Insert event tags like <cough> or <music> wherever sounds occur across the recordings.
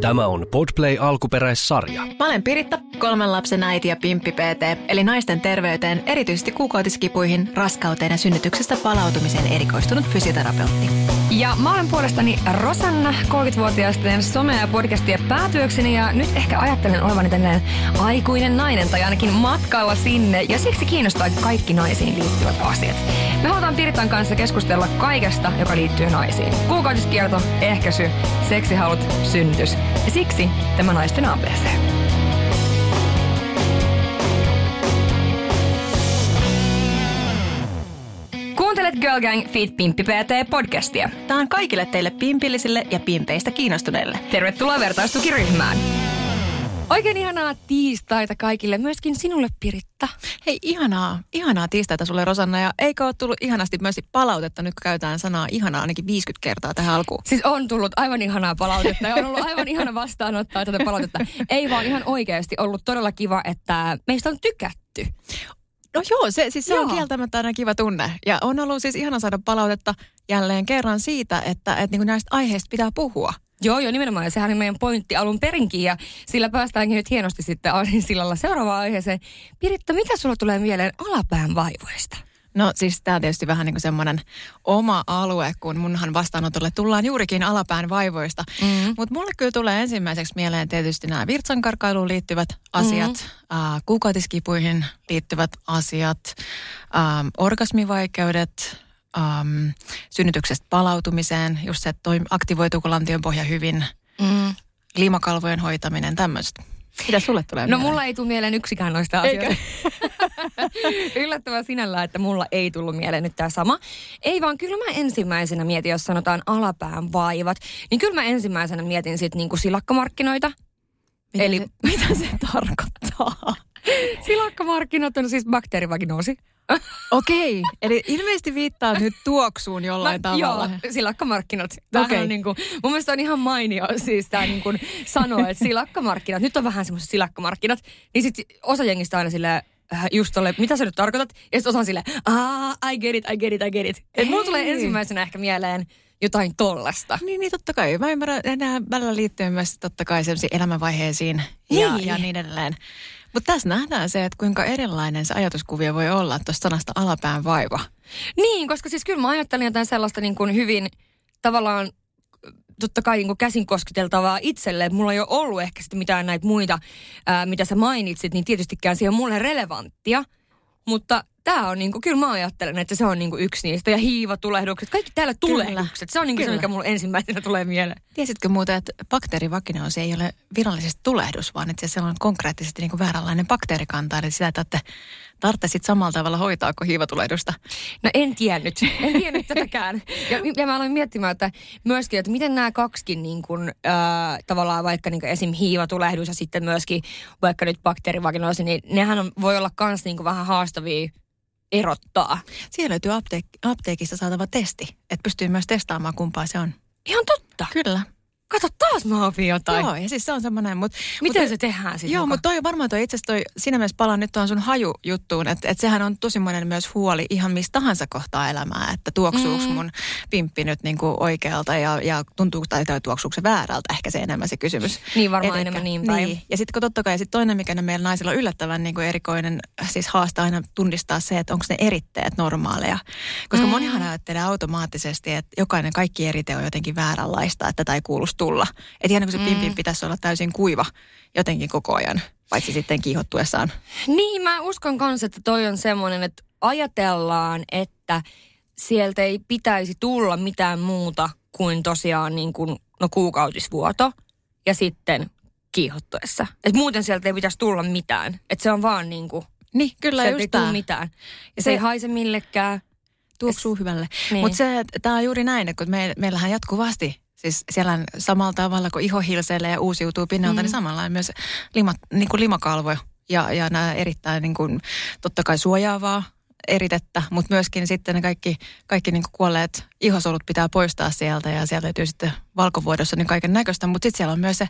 Tämä on Podplay alkuperäissarja. Mä olen Piritta, kolmen lapsen äiti ja pimppi PT, eli naisten terveyteen, erityisesti kuukautiskipuihin, raskauteen ja synnytyksestä palautumiseen erikoistunut fysioterapeutti. Ja mä olen puolestani Rosanna, 30-vuotiaisten some- ja podcastia päätyökseni ja nyt ehkä ajattelen olevani tällainen aikuinen nainen tai ainakin matkalla sinne ja siksi kiinnostaa kaikki naisiin liittyvät asiat. Me halutaan Piritan kanssa keskustella kaikesta, joka liittyy naisiin. Kuukautiskierto, ehkäisy, seksihalut, synnytys ja siksi tämä naisten ABC. Girl Gang Feet Pimppi PT podcastia. Tämä on kaikille teille pimpillisille ja pimpeistä kiinnostuneille. Tervetuloa vertaistukiryhmään. Oikein ihanaa tiistaita kaikille, myöskin sinulle Piritta. Hei, ihanaa, ihanaa tiistaita sulle Rosanna ja eikö ole tullut ihanasti myös palautetta, nyt kun käytetään sanaa ihanaa ainakin 50 kertaa tähän alkuun. Siis on tullut aivan ihanaa palautetta ja on ollut aivan ihana vastaanottaa tätä palautetta. Ei vaan ihan oikeasti ollut todella kiva, että meistä on tykätty. No joo, se, siis se on Joo. kieltämättä aina kiva tunne. Ja on ollut siis ihana saada palautetta jälleen kerran siitä, että, että niin näistä aiheista pitää puhua. Joo, joo, nimenomaan. Ja sehän on meidän pointti alun perinkin ja sillä päästäänkin nyt hienosti sitten <laughs> sillalla seuraavaan aiheeseen. Piritta, mitä sulla tulee mieleen alapään vaivoista? No siis tämä on tietysti vähän niin kuin semmoinen oma alue, kun munhan vastaanotolle tullaan juurikin alapään vaivoista. Mm. Mutta mulle kyllä tulee ensimmäiseksi mieleen tietysti nämä virtsankarkailuun liittyvät asiat, mm. äh, kuukautiskipuihin liittyvät asiat, ähm, orgasmivaikeudet, ähm, synnytyksestä palautumiseen, just se, että aktivoituuko lantion pohja hyvin, Mm. limakalvojen hoitaminen, tämmöistä. Mitä sulle tulee No mieleen? mulla ei tule mieleen yksikään noista Eikä? asioista. <laughs> Yllättävää sinällään, että mulla ei tullut mieleen nyt tämä sama. Ei vaan, kyllä mä ensimmäisenä mietin, jos sanotaan alapään vaivat, niin kyllä mä ensimmäisenä mietin sitten niinku silakkamarkkinoita. Mitä Eli se, mitä se tarkoittaa? <laughs> silakkamarkkinat on siis bakteerivaginoosi. Okei, eli ilmeisesti viittaa nyt tuoksuun jollain tavalla. Joo, silakkamarkkinat. Tämähän Okei. on niin kuin, mun mielestä on ihan mainio siis tämä niin kuin sanoa, että silakkamarkkinat, nyt on vähän semmoiset silakkamarkkinat, niin sitten osa jengistä aina silleen, äh, just tolle, mitä sä nyt tarkoitat? Ja sitten osa on silleen, ah, I get it, I get it, I get it. Et mulla tulee ensimmäisenä ehkä mieleen jotain tollasta. Niin, niin totta kai. Mä ymmärrän, että nämä välillä liittyy myös totta kai sellaisiin elämänvaiheisiin ja, Niin. ja niin edelleen. Mutta tässä nähdään se, että kuinka erilainen se ajatuskuvio voi olla tuosta sanasta alapään vaiva. Niin, koska siis kyllä mä ajattelin jotain sellaista niin kuin hyvin tavallaan totta kai niin käsin kosketeltavaa itselle. Mulla ei ole ollut ehkä sitten mitään näitä muita, ää, mitä sä mainitsit, niin tietystikään siihen mulle relevanttia. Mutta tämä on niin kuin, kyllä mä ajattelen, että se on niin kuin yksi niistä. Ja hiivatulehdukset, kaikki täällä tulehdukset. Se on niin kuin se, mikä mulle ensimmäisenä tulee mieleen. Tiesitkö muuten, että bakteerivakinoosi ei ole virallisesti tulehdus, vaan että se on konkreettisesti niin kuin vääränlainen bakteerikanta. Eli sitä, että tarvitse sit samalla tavalla hoitaa kuin hiivatulehdusta. No en tiennyt, en tiennyt tätäkään. Ja, ja mä aloin miettimään, että myöskin, että miten nämä kaksikin niin kuin, ää, tavallaan vaikka niin kuin esim. hiivatulehdus ja sitten myöskin vaikka nyt bakteerivaginoosi, niin nehän on, voi olla kans niin vähän haastavia erottaa. Siihen löytyy apteek- apteekista saatava testi, että pystyy myös testaamaan kumpaa se on. Ihan totta. Kyllä. Kato taas mä opin jotain. Joo, ja siis se on semmoinen, mutta... Miten se tehdään sitten? Joo, mutta toi varmaan toi itse asiassa toi, siinä mielessä palaan nyt tuohon sun hajujuttuun, että, että sehän on tosi monen myös huoli ihan mistä tahansa kohtaa elämää, että tuoksuuko Mm. mun pimppi nyt niinku oikealta ja, ja tuntuuko tai, tai tuoksuuko se väärältä, ehkä se enemmän se kysymys. Niin varmaan Elikkä- enemmän niin päin. Niin. Ja sitten kun totta kai sit toinen, mikä meillä naisilla on yllättävän niin kuin erikoinen, siis haasta aina tunnistaa se, että onko ne eritteet normaaleja. Koska Mm. monihan ajattelee automaattisesti, että jokainen kaikki erite on jotenkin vääränlaista, että tätä ei kuuluisi tulla. Että ihan kuin se Mm. pimpin pitäisi olla täysin kuiva jotenkin koko ajan, paitsi sitten kiihottuessaan. Niin, mä uskon kanssa, että toi on semmoinen, että ajatellaan, että sieltä ei pitäisi tulla mitään muuta kuin tosiaan niin kuin, no kuukautisvuoto ja sitten kiihottuessa. Et muuten sieltä ei pitäisi tulla mitään. Että se on vaan niin kuin, Niin, kyllä sieltä ei tule mitään. Ja se, Se- ei haise millekään. Tuoksuu hyvälle. Niin. Mutta se, tämä on juuri näin, että kun me, meillähän jatkuvasti, siis siellä on samalla tavalla kuin iho hilseilee ja uusiutuu pinnalta, mm. niin samalla myös lima, niin kuin limakalvo ja, ja nämä erittäin niin kuin, totta kai suojaavaa eritettä, mutta myöskin sitten ne kaikki, kaikki niin kuin kuolleet ihosolut pitää poistaa sieltä ja sieltä löytyy sitten valkovuodossa niin kaiken näköistä, mutta sitten siellä on myös se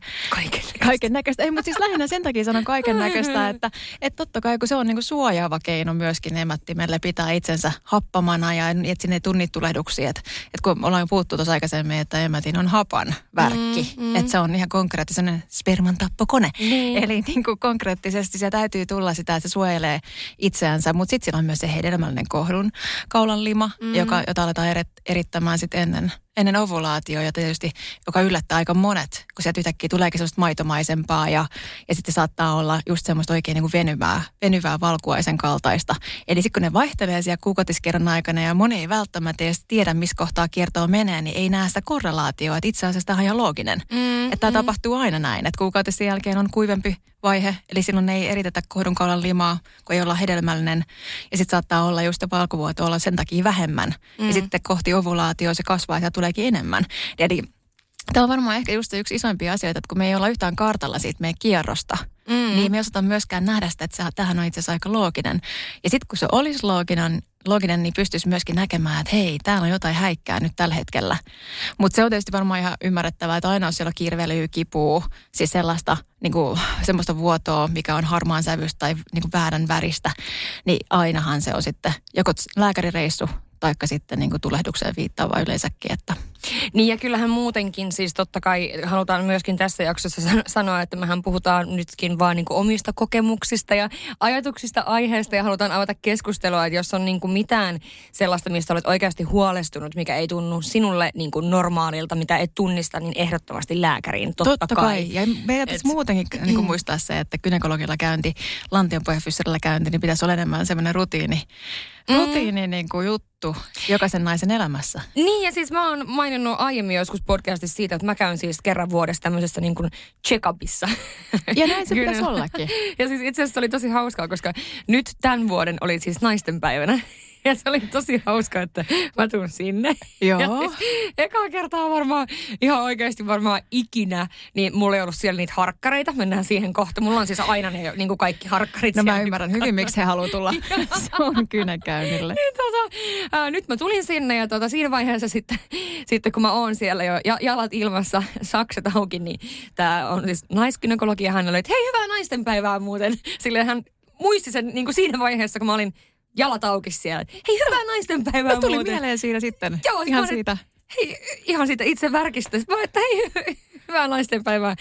kaiken, näköistä. Ei, mutta siis lähinnä sen takia sanon kaiken näköistä, että, että totta kai kun se on niin kuin suojaava keino myöskin emättimelle pitää itsensä happamana ja että sinne ei niitä tulehduksia. Että, että kun ollaan puhuttu tuossa aikaisemmin, että emätin on hapan värkki, mm, mm. että se on ihan konkreettinen sperman tappokone. Niin. Eli niin kuin konkreettisesti se täytyy tulla sitä, että se suojelee itseänsä, mutta sitten siellä on myös se hedelmällinen kohdun kaulan lima, mm. joka, jota aletaan eri, erittämään sitten ennen ennen ovulaatioa ja tietysti, joka yllättää aika monet, kun sieltä yhtäkkiä tuleekin sellaista maitomaisempaa ja, ja sitten saattaa olla just semmoista oikein niin kuin venyvää, venyvää valkuaisen kaltaista. Eli sitten kun ne vaihtelee siellä kuukautiskerran aikana ja moni ei välttämättä edes tiedä, missä kohtaa kiertoa menee, niin ei näe sitä korrelaatioa. Että itse asiassa tämä on ihan looginen. Mm, että tämä mm. tapahtuu aina näin, että kuukautisen jälkeen on kuivempi vaihe, eli silloin ei eritetä kohdunkaulan limaa, kun ei olla hedelmällinen. Ja sitten saattaa olla just valkuvuoto olla sen takia vähemmän. Mm. Ja sitten kohti ovulaatio se kasvaa ja tuleekin enemmän. Eli Tämä on varmaan ehkä just yksi isoimpia asioita, että kun me ei olla yhtään kartalla siitä meidän kierrosta, mm. niin me ei osata myöskään nähdä sitä, että se, tähän on itse asiassa aika looginen. Ja sitten kun se olisi looginen, looginen, niin pystyisi myöskin näkemään, että hei, täällä on jotain häikkää nyt tällä hetkellä. Mutta se on tietysti varmaan ihan ymmärrettävää, että aina on siellä kirvelyä, kipuu, siis sellaista niin kuin, semmoista vuotoa, mikä on harmaan sävystä tai niin kuin väärän väristä, niin ainahan se on sitten joko lääkärireissu taikka sitten niin kuin tulehdukseen viittaava yleensäkin. Että. Niin ja kyllähän muutenkin siis totta kai halutaan myöskin tässä jaksossa sanoa, että mehän puhutaan nytkin vaan niin kuin omista kokemuksista ja ajatuksista aiheesta ja halutaan avata keskustelua, että jos on niin kuin mitään sellaista, mistä olet oikeasti huolestunut, mikä ei tunnu sinulle niin kuin normaalilta, mitä et tunnista, niin ehdottomasti lääkäriin, totta, totta kai. kai. Ja meidän pitäisi Et... muutenkin niin kuin muistaa se, että gynekologilla käynti, lantionpohjafyssarilla käynti, niin pitäisi olla enemmän semmoinen rutiini mm. rutiini niin kuin juttu jokaisen naisen elämässä. Niin ja siis mä oon maininnut aiemmin joskus podcastissa siitä, että mä käyn siis kerran vuodessa tämmöisessä niin kuin check-upissa. Ja näin se <laughs> pitäisi ollakin. Ja siis itse asiassa oli tosi hauskaa, koska nyt tämän vuoden oli siis naisten päivänä. Ja se oli tosi hauska, että mä tuun sinne. Joo. Ja siis, <laughs> ekaa kertaa varmaan, ihan oikeasti varmaan ikinä, niin mulla ei ollut siellä niitä harkkareita. Mennään siihen kohta. Mulla on siis aina ne niin kuin kaikki harkkarit No mä ymmärrän hyvin, miksi he haluaa tulla <laughs> <laughs> sun kynäkäynnille. Niin, tota, ää, nyt mä tulin sinne ja tota, siinä vaiheessa sitten, sitten kun mä oon siellä jo ja, jalat ilmassa, sakset auki, niin tää on siis naiskynekologi ja hän oli, että hei hyvää naistenpäivää muuten. Silleen hän muisti sen niin kuin siinä vaiheessa, kun mä olin jalat auki siellä. Hei, hyvää naisten päivää no, tuli muuten. mieleen siinä sitten. Joo, ihan siitä. Hei, ihan siitä itse värkistä. Mä että hei, <laughs> hyvää naisten päivää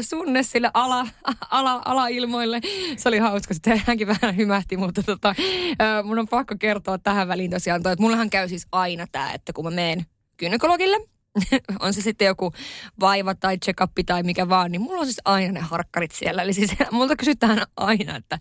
sunne sille ala, ala, alailmoille. Se oli hauska, sitten hänkin vähän hymähti, mutta tota, mun on pakko kertoa tähän väliin tosiaan toi, että mullahan käy siis aina tämä, että kun mä menen gynekologille, <laughs> on se sitten joku vaiva tai check tai mikä vaan, niin mulla on siis aina ne harkkarit siellä. Eli siis <laughs> multa kysytään aina, että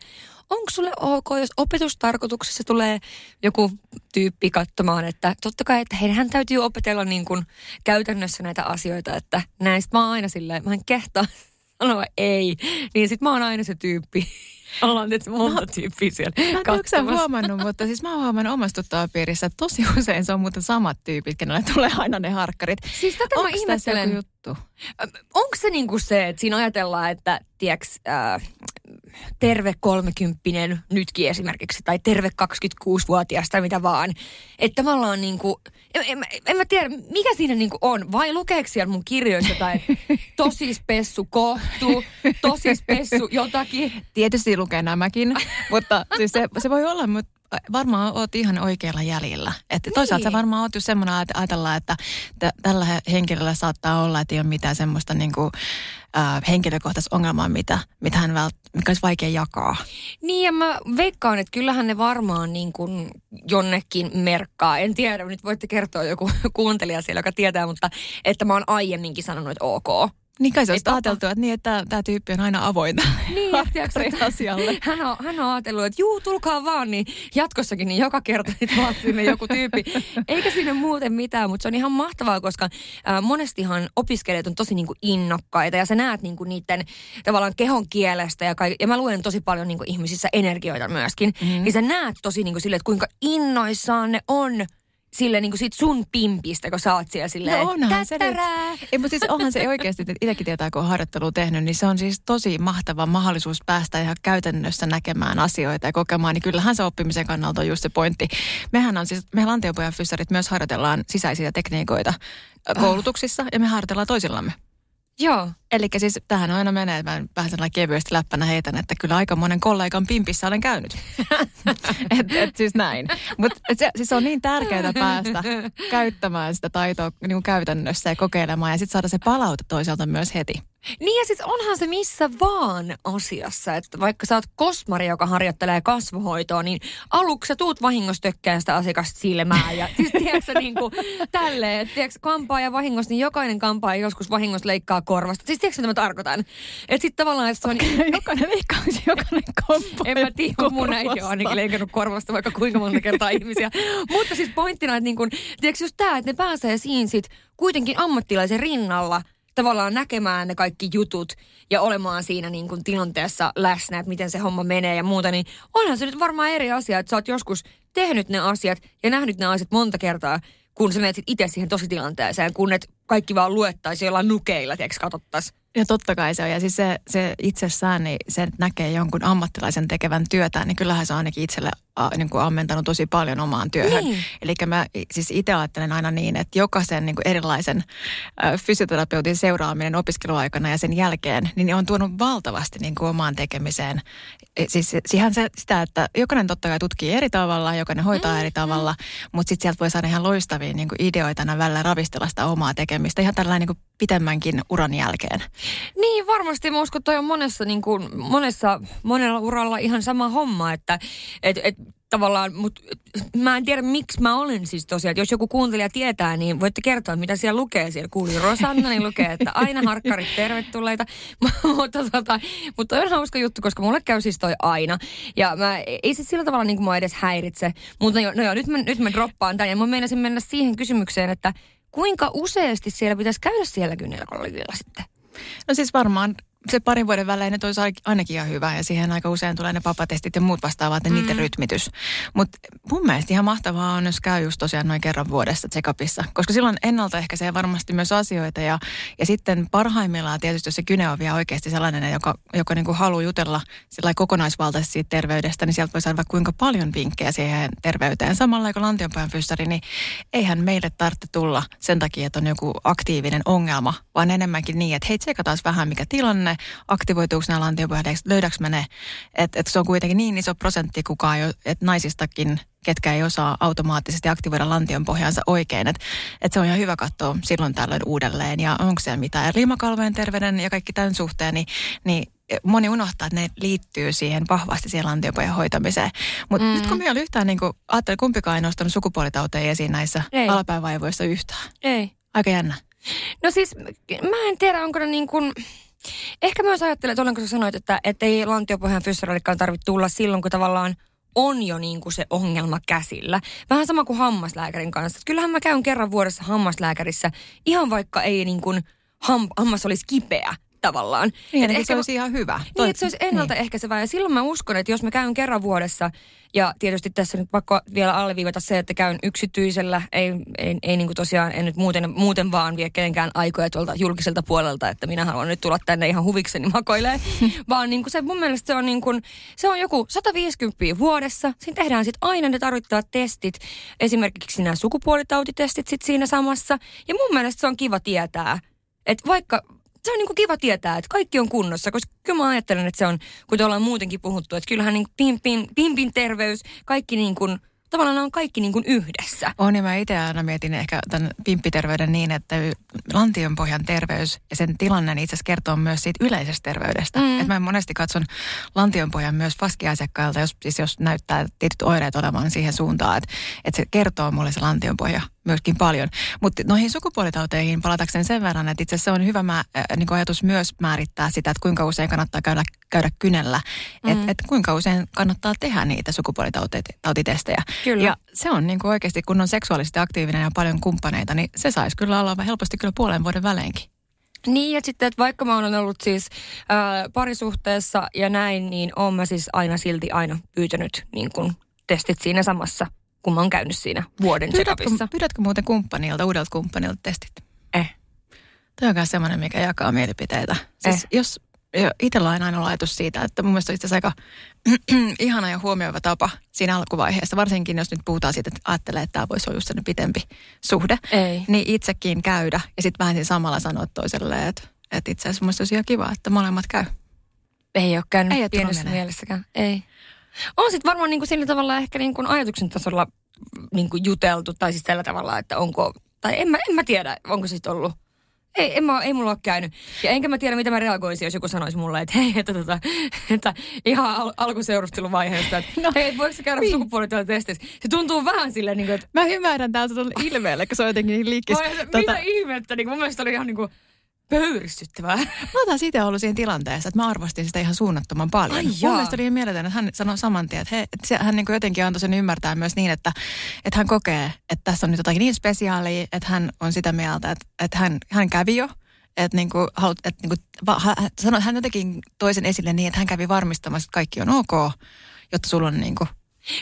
onko sulle ok, jos opetustarkoituksessa tulee joku tyyppi katsomaan, että totta kai, että heidän täytyy opetella niin kuin käytännössä näitä asioita, että näistä mä oon aina silleen, mä en kehtaa <laughs> sanoa ei, niin sit mä oon aina se tyyppi, <laughs> ollaan nyt monta no, tyyppiä siellä Mä en huomannut, mutta siis mä oon huomannut omassa piirissä, että tosi usein se on muuten samat tyypit, kenelle tulee aina ne harkkarit. Siis tätä Onks mä ihmettelen. juttu? Onko se niinku se, että siinä ajatellaan, että tiiäks, äh, terve kolmekymppinen nytkin esimerkiksi, tai terve 26-vuotias tai mitä vaan. Että me ollaan niinku, en, en, en mä tiedä, mikä siinä niinku on, vai lukeeko siellä mun kirjoissa tai <laughs> tosi spessu kohtu, tosi spessu jotakin. Tietysti lukee nämäkin, mutta siis se, se voi olla, mutta varmaan oot ihan oikealla jäljellä. Että niin. toisaalta sä varmaan oot just semmoinen, että ajatellaan, että t- tällä henkilöllä saattaa olla, että ei ole mitään semmoista niin kuin, äh, henkilökohtaista ongelmaa, mitä, mitä hän vält, mikä olisi vaikea jakaa. Niin ja mä veikkaan, että kyllähän ne varmaan niin kuin jonnekin merkkaa. En tiedä, nyt voitte kertoa joku <laughs> kuuntelija siellä, joka tietää, mutta että mä oon aiemminkin sanonut, että ok niin kai se olisi ajateltu, että, niin, että tämä tyyppi on aina avoin <laughs> niin, <laughs> että asialle. <laughs> Hän on, hän on ajatellut, että juu, tulkaa vaan, niin jatkossakin niin joka kerta niin vaan sinne joku tyyppi. Eikä sinne muuten mitään, mutta se on ihan mahtavaa, koska äh, monestihan opiskelijat on tosi niinku innokkaita ja sä näet niinku niiden tavallaan kehon kielestä ja, kaik- ja mä luen tosi paljon niinku ihmisissä energioita myöskin. Mm-hmm. Niin sä näet tosi niinku sille, että kuinka innoissaan ne on sille niin kuin sit sun pimpistä, kun sä oot siellä silleen, No onhan se nyt. Ei, mutta siis onhan se oikeasti, että itsekin tietää, kun on harjoittelua tehnyt, niin se on siis tosi mahtava mahdollisuus päästä ihan käytännössä näkemään asioita ja kokemaan, niin kyllähän se oppimisen kannalta on just se pointti. Mehän on siis, me lantiopojan fyssarit myös harjoitellaan sisäisiä tekniikoita koulutuksissa ja me harjoitellaan toisillamme. Joo. Eli siis tähän aina menee, että mä vähän sellainen kevyesti läppänä heitän, että kyllä aika monen kollegan pimpissä olen käynyt. <laughs> et, et siis näin. Mutta se, siis on niin tärkeää päästä käyttämään sitä taitoa niin kuin käytännössä ja kokeilemaan ja sitten saada se palaute toisaalta myös heti. Niin ja siis onhan se missä vaan asiassa, että vaikka sä oot kosmari, joka harjoittelee kasvohoitoa, niin aluksi sä tuut vahingossa tökkään sitä asiakasta silmään. Ja siis tiedätkö niin kuin tälleen, että tiedätkö, kampaa ja vahingossa, niin jokainen kampaa joskus vahingossa leikkaa korvasta. Siis tiedätkö mitä mä tarkoitan? Että sitten tavallaan, että se on... jokainen leikkaus, jokainen komppo. En mä tiedä, kun mun äiti on ainakin leikannut korvasta vaikka kuinka monta kertaa ihmisiä. <laughs> Mutta siis pointtina, että niin kun, tiedätkö just tämä, että ne pääsee siinä sit kuitenkin ammattilaisen rinnalla tavallaan näkemään ne kaikki jutut ja olemaan siinä niin kuin tilanteessa läsnä, että miten se homma menee ja muuta, niin onhan se nyt varmaan eri asia, että sä oot joskus tehnyt ne asiat ja nähnyt ne asiat monta kertaa, kun sä menet itse siihen tositilanteeseen, kun et kaikki vaan luettaisiin jollain nukeilla, tiedätkö, katsottaisiin. Ja totta kai se on. Ja siis se, se itsessään, niin se että näkee jonkun ammattilaisen tekevän työtä, niin kyllähän se on ainakin itselle a, niin kuin ammentanut tosi paljon omaan työhön. Niin. Eli mä siis itse ajattelen aina niin, että jokaisen niin kuin erilaisen ä, fysioterapeutin seuraaminen opiskeluaikana ja sen jälkeen, niin on tuonut valtavasti niin kuin omaan tekemiseen. E, Siis siihen se, sitä, että jokainen totta kai tutkii eri tavalla, jokainen hoitaa eri tavalla, mutta sitten sieltä voi saada ihan loistavia niin kuin ideoita aina välillä ravistella sitä omaa tekemistä ihan tällainen niin kuin pitemmänkin uran jälkeen. Niin, varmasti. Mä uskon, että toi on monessa, niin kuin, monessa, monella uralla ihan sama homma, että et, et, tavallaan, mutta mä en tiedä miksi mä olen siis tosiaan, että jos joku kuuntelija tietää, niin voitte kertoa, mitä siellä lukee. Siellä kuuli Rosanna, niin lukee, että aina harkkarit tervetulleita. <laughs> mutta, tota, toi on hauska juttu, koska mulle käy siis toi aina. Ja mä, ei se sillä tavalla niin kuin mua edes häiritse. Mutta no, no joo, nyt mä, nyt mä droppaan tämän. Ja mä meinasin mennä siihen kysymykseen, että kuinka useasti siellä pitäisi käydä siellä gynekologilla sitten? No siis varmaan se parin vuoden välein nyt olisi ainakin ihan hyvä ja siihen aika usein tulee ne papatestit ja muut vastaavat ja mm. niiden rytmitys. Mutta mun mielestä ihan mahtavaa on, jos käy just tosiaan noin kerran vuodessa check-upissa, koska silloin ennaltaehkäisee varmasti myös asioita ja, ja sitten parhaimmillaan tietysti, jos se kyne on vielä oikeasti sellainen, joka, joka niin kuin haluaa jutella sillä kokonaisvaltaisesti siitä terveydestä, niin sieltä voi saada kuinka paljon vinkkejä siihen terveyteen. Samalla kuin lantionpäin fyssari, niin eihän meille tarvitse tulla sen takia, että on joku aktiivinen ongelma, vaan enemmänkin niin, että hei, tsekataan vähän mikä tilanne, aktivoituuko nämä lantiopohjat, löydäks mä ne, että et se on kuitenkin niin iso prosentti kukaan, jo, että naisistakin ketkä ei osaa automaattisesti aktivoida lantion pohjansa oikein. Että et se on ihan hyvä katsoa silloin tällöin uudelleen. Ja onko siellä mitään limakalvojen terveyden ja kaikki tämän suhteen, niin, niin moni unohtaa, että ne liittyy siihen vahvasti siihen lantiopohjan hoitamiseen. Mutta mm. nyt kun me ei ole yhtään, niin kuin, ajattelin, kumpikaan ei nostanut sukupuolitauteja esiin näissä Ei. alapäävaivoissa yhtään. Ei. Aika jännä. No siis, mä en tiedä, onko ne niin kuin... Ehkä myös ajattelen, että olen kun sä sanoit, että, että ei lantiopohjan fyssarallikaan tarvitse tulla silloin, kun tavallaan on jo niin kuin se ongelma käsillä. Vähän sama kuin hammaslääkärin kanssa. Kyllähän mä käyn kerran vuodessa hammaslääkärissä, ihan vaikka ei niin kuin ham, hammas olisi kipeä tavallaan. Niin, Et ehkä ehkä se mä- olisi ihan hyvä. niin, että se olisi ennaltaehkäisevää. Ja silloin mä uskon, että jos mä käyn kerran vuodessa, ja tietysti tässä nyt pakko vielä alleviivata se, että käyn yksityisellä, ei, ei, ei niin kuin tosiaan, en nyt muuten, muuten vaan vie kenenkään aikoja tuolta julkiselta puolelta, että minä haluan nyt tulla tänne ihan huvikseni makoilee, <laughs> vaan niin kuin se mun mielestä se on niin kuin, se on joku 150 vuodessa, siinä tehdään sitten aina ne tarvittavat testit, esimerkiksi nämä sukupuolitautitestit sitten siinä samassa, ja mun mielestä se on kiva tietää, että vaikka se on niinku kiva tietää, että kaikki on kunnossa, koska kyllä mä ajattelen, että se on, kun ollaan muutenkin puhuttu, että kyllähän niin pimpin, pimpin terveys, kaikki niin kuin, tavallaan on kaikki niin kuin yhdessä. On ja mä itse aina mietin ehkä tämän pimppiterveyden niin, että lantionpohjan terveys ja sen tilanne niin itse asiassa kertoo myös siitä yleisestä terveydestä. Mm. Että mä monesti katson lantionpohjan myös faskiasiakkailta, jos, siis jos näyttää tietyt oireet olevan siihen suuntaan, että, että se kertoo mulle se lantionpohja myöskin paljon. Mutta noihin sukupuolitauteihin palatakseni sen verran, että itse asiassa se on hyvä mä, äh, niin ajatus myös määrittää sitä, että kuinka usein kannattaa käydä, käydä kynellä. Mm. Että et kuinka usein kannattaa tehdä niitä sukupuolitautitestejä. Kyllä. Ja se on niin kuin oikeasti, kun on seksuaalisesti aktiivinen ja paljon kumppaneita, niin se saisi kyllä olla helposti kyllä puolen vuoden väleinkin. Niin, ja sitten, että vaikka mä olen ollut siis ää, parisuhteessa ja näin, niin oon mä siis aina silti aina pyytänyt niin kuin testit siinä samassa kun mä oon käynyt siinä vuoden Pyydätkö, check-upissa. pyydätkö muuten kumppanilta, uudelta kumppanilta testit? Eh. Tämä on myös semmoinen, mikä jakaa mielipiteitä. Siis Eh. jos itsellä on aina ajatus siitä, että mun mielestä on itse aika <clears throat> ihana ja huomioiva tapa siinä alkuvaiheessa, varsinkin jos nyt puhutaan siitä, että ajattelee, että tämä voisi olla just sellainen pitempi suhde, Ei. niin itsekin käydä ja sitten vähän siinä samalla sanoa toiselle, että, että itse asiassa mun mielestä olisi ihan kiva, että molemmat käy. Ei ole käynyt Ei pienessä mielessäkään. Ei. On sitten varmaan niin kuin sillä tavalla ehkä niin kuin ajatuksen tasolla niin kuin juteltu, tai siis tällä tavalla, että onko, tai en mä, en mä tiedä, onko sitten ollut. Ei, en mä, ei mulla ole käynyt. Ja enkä mä tiedä, mitä mä reagoisin, jos joku sanoisi mulle, että hei, että, tota, <laughs> että ihan al- alkuseurusteluvaiheesta, että <laughs> no, hei, voiko sä käydä niin. sukupuolitietotestissä? Se tuntuu vähän silleen, niin kuin, että Mä ymmärrän täältä tuolla ilmeellä, kun se on jotenkin niin liikkis. Tota... mitä ihmettä, niin kuin mun mielestä oli ihan niin kuin pöyristyttävää. Mä taas itse ollut siinä tilanteessa, että mä arvostin sitä ihan suunnattoman paljon. Ai Mun jaa. mielestä oli ihan mieletön, että hän sanoi saman tien, että, he, että se, hän niin jotenkin antoi sen ymmärtää myös niin, että, että hän kokee, että tässä on nyt jotakin niin spesiaalia, että hän on sitä mieltä, että, että hän, hän kävi jo. Että niin kuin, halut, että niin kuin, va, hän, sanoi, hän jotenkin toisen esille niin, että hän kävi varmistamassa, että kaikki on ok, jotta sulla on niin kuin,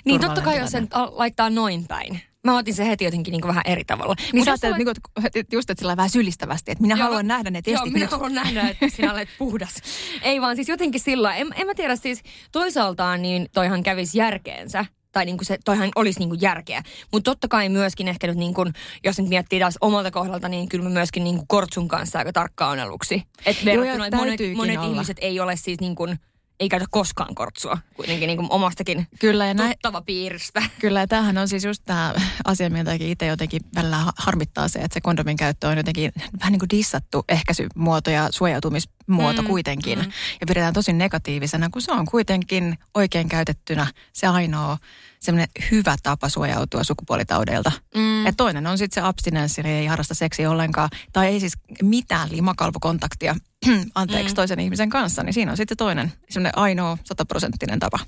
Niin totta kai, jos sen tilanne. laittaa noin päin. Mä otin se heti jotenkin niin vähän eri tavalla. Niin Mut sä ajattelet, olet- niin kuin, just, että sillä vähän sylistävästi, että minä Joo, haluan nähdä ne Joo, testit minä nyt. haluan nähdä, että sinä olet <laughs> puhdas. Ei vaan siis jotenkin sillä en, en mä tiedä siis toisaaltaan niin toihan kävisi järkeensä. Tai niin kuin se, toihan olisi niin kuin järkeä. Mutta totta kai myöskin ehkä nyt niin kuin, jos nyt miettii taas omalta kohdalta, niin kyllä mä myöskin niin kuin kortsun kanssa aika tarkkaan aluksi. Joo, ja verrattuna, että monet, monet olla. ihmiset ei ole siis niin kuin, ei käytä koskaan kortsua. Kuitenkin niin kuin omastakin Kyllä, ja näin, tuttava piiristä. Kyllä, ja tämähän on siis just tämä asia, miltäkin itse jotenkin välillä ha- harmittaa se, että se kondomin käyttö on jotenkin vähän niin kuin dissattu ehkäisymuoto ja suojautumismuoto Mm, kuitenkin. mm. Ja pidetään tosi negatiivisena, kun se on kuitenkin oikein käytettynä se ainoa semmoinen hyvä tapa suojautua sukupuolitaudeilta. Mm. Mm. Et toinen on sitten se abstinenssi, eli ei harrasta seksiä ollenkaan, tai ei siis mitään limakalvokontaktia, <clears throat> anteeksi, Mm. toisen ihmisen kanssa, niin siinä on sitten toinen semmoinen ainoa sataprosenttinen tapa.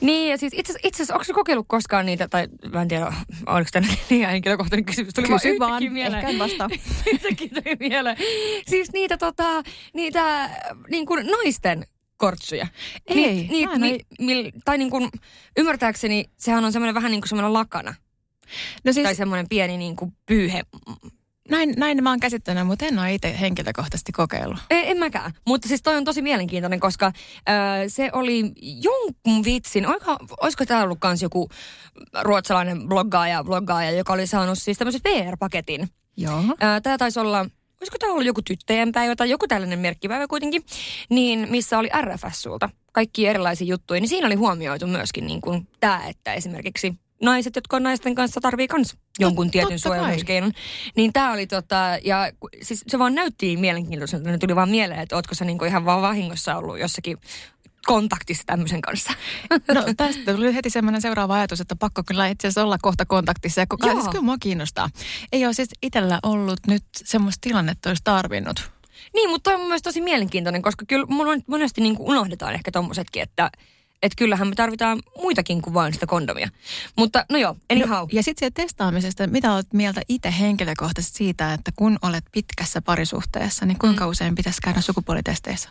Niin, ja siis itse asiassa, onko kokeillut koskaan niitä, tai mä en tiedä, oliko tämä liian <laughs> henkilökohtainen kysymys. Tuli Kysy yhtäkkiä vaan, mieleen. ehkä en vastaa. <laughs> Yhtäkkiä tuli mieleen. Siis niitä, tota, niitä niin kuin naisten kortsuja. Ei, Ni, ni, oo- mil, tai niin kuin, ymmärtääkseni sehän on semmoinen vähän niin kuin semmoinen lakana. No siis, Tai semmoinen pieni niin kuin pyyhe. Näin, näin mä oon käsittänyt, mutta en ole itse henkilökohtaisesti kokeillut. En, en mäkään. Mutta siis toi on tosi mielenkiintoinen, koska äh, se oli jonkun vitsin, oliko, olisiko tämä ollut kans joku ruotsalainen bloggaaja, bloggaaja, joka oli saanut siis tämmöisen VR-paketin. Joo. Äh, tämä taisi olla, olisiko tämä ollut joku tyttöjen päivä tai joku tällainen merkkipäivä kuitenkin, niin missä oli RFS-sulta kaikki erilaisia juttuja, niin siinä oli huomioitu myöskin niin kuin tämä, että esimerkiksi naiset, jotka on naisten kanssa, tarvii kans jonkun tietyn totta kai. suojeluskeinon. Niin tämä oli tota, ja siis se vaan näytti mielenkiintoiselta. Ne tuli vaan mieleen, että ootko sä niinku ihan vaan vahingossa ollut jossakin kontaktissa tämmöisen kanssa. <laughs> No tästä tuli heti semmoinen seuraava ajatus, että pakko kyllä itse asiassa olla kohta kontaktissa. Ja koko ajan, siis kyllä mua kiinnostaa. Ei ole siis itsellä ollut nyt semmoista tilannetta, olisi tarvinnut. niin, mutta toi on mun mielestä tosi mielenkiintoinen, koska kyllä mon- monesti niinku unohdetaan ehkä tommosetkin, että et kyllähän me tarvitaan muitakin kuin vain sitä kondomia. Mutta no joo, anyhow. No, ja sitten siitä testaamisesta, mitä olet mieltä itse henkilökohtaisesti siitä, että kun olet pitkässä parisuhteessa, niin kuinka mm. usein pitäisi käydä sukupuolitesteissä?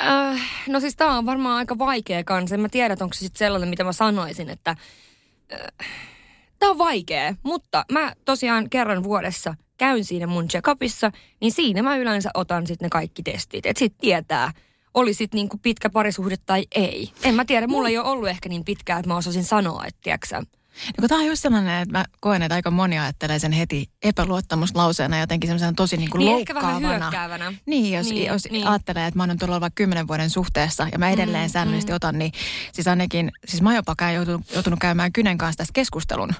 Äh, no siis tämä on varmaan aika vaikea kanssa. En mä tiedä, että onko se sitten sellainen, mitä mä sanoisin, että äh, tämä on vaikea. Mutta mä tosiaan kerran vuodessa käyn siinä mun check-upissa, niin siinä mä yleensä otan sitten ne kaikki testit. Että sit tietää, oli sit niinku pitkä parisuhde tai ei. En mä tiedä, mulla ei ole ollut ehkä niin pitkää, että mä osasin sanoa, että tiedätkö No, tämä on just sellainen, että mä koen, että aika moni ajattelee sen heti epäluottamuslauseena jotenkin semmoisen tosi niin kuin Niin ehkä vähän loukkaavana. Niin, jos, Niin, jos niin. ajattelee, että mä oon tuolla vaikka kymmenen vuoden suhteessa ja mä edelleen Mm, mm, säännöllisesti mm. mm. otan, niin siis ainakin, siis mä jopa käyn joutunut, joutunut käymään Kynen kanssa tästä keskustelun.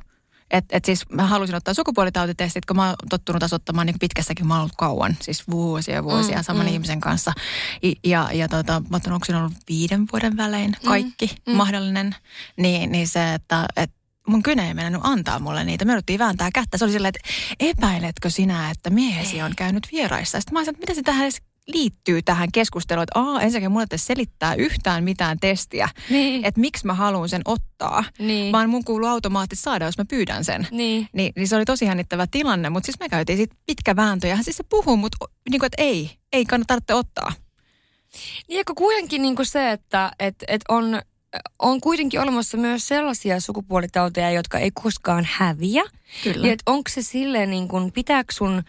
Että et siis mä halusin ottaa sukupuolitautitestit, kun mä oon tottunut taas ottamaan niin pitkässäkin, mä oon ollut kauan, siis vuosia ja vuosia Mm, mm, saman mm. mm. ihmisen kanssa. I, ja ja tota, mä oon ollut viiden vuoden välein kaikki mm. mm, mahdollinen, niin, niin se, että et, mun kyne ei mennyt antaa mulle niitä. Me jouduttiin vääntää kättä. Se oli silleen, että epäiletkö sinä, että miehesi on käynyt vieraissa? Sitten mä olisin, että mitä se tähän edes liittyy tähän keskusteluun, että aa, ensinnäkin mulle ei selittää yhtään mitään testiä, Niin. että miksi mä haluan sen ottaa, Niin. vaan mun kuuluu automaattisesti saada, jos mä pyydän sen. Niin. Niin, niin se oli tosi jännittävä tilanne, mutta siis me käytiin sit pitkä vääntö ja hän siis se puhuu, mutta niin kuin, että ei, ei kannata tarvitse ottaa. Niin eikö kuitenkin niin kuin se, että et, et on on kuitenkin olemassa myös sellaisia sukupuolitauteja, jotka ei koskaan häviä. Kyllä. Niin, onko se silleen niin kuin, pitääkö sun,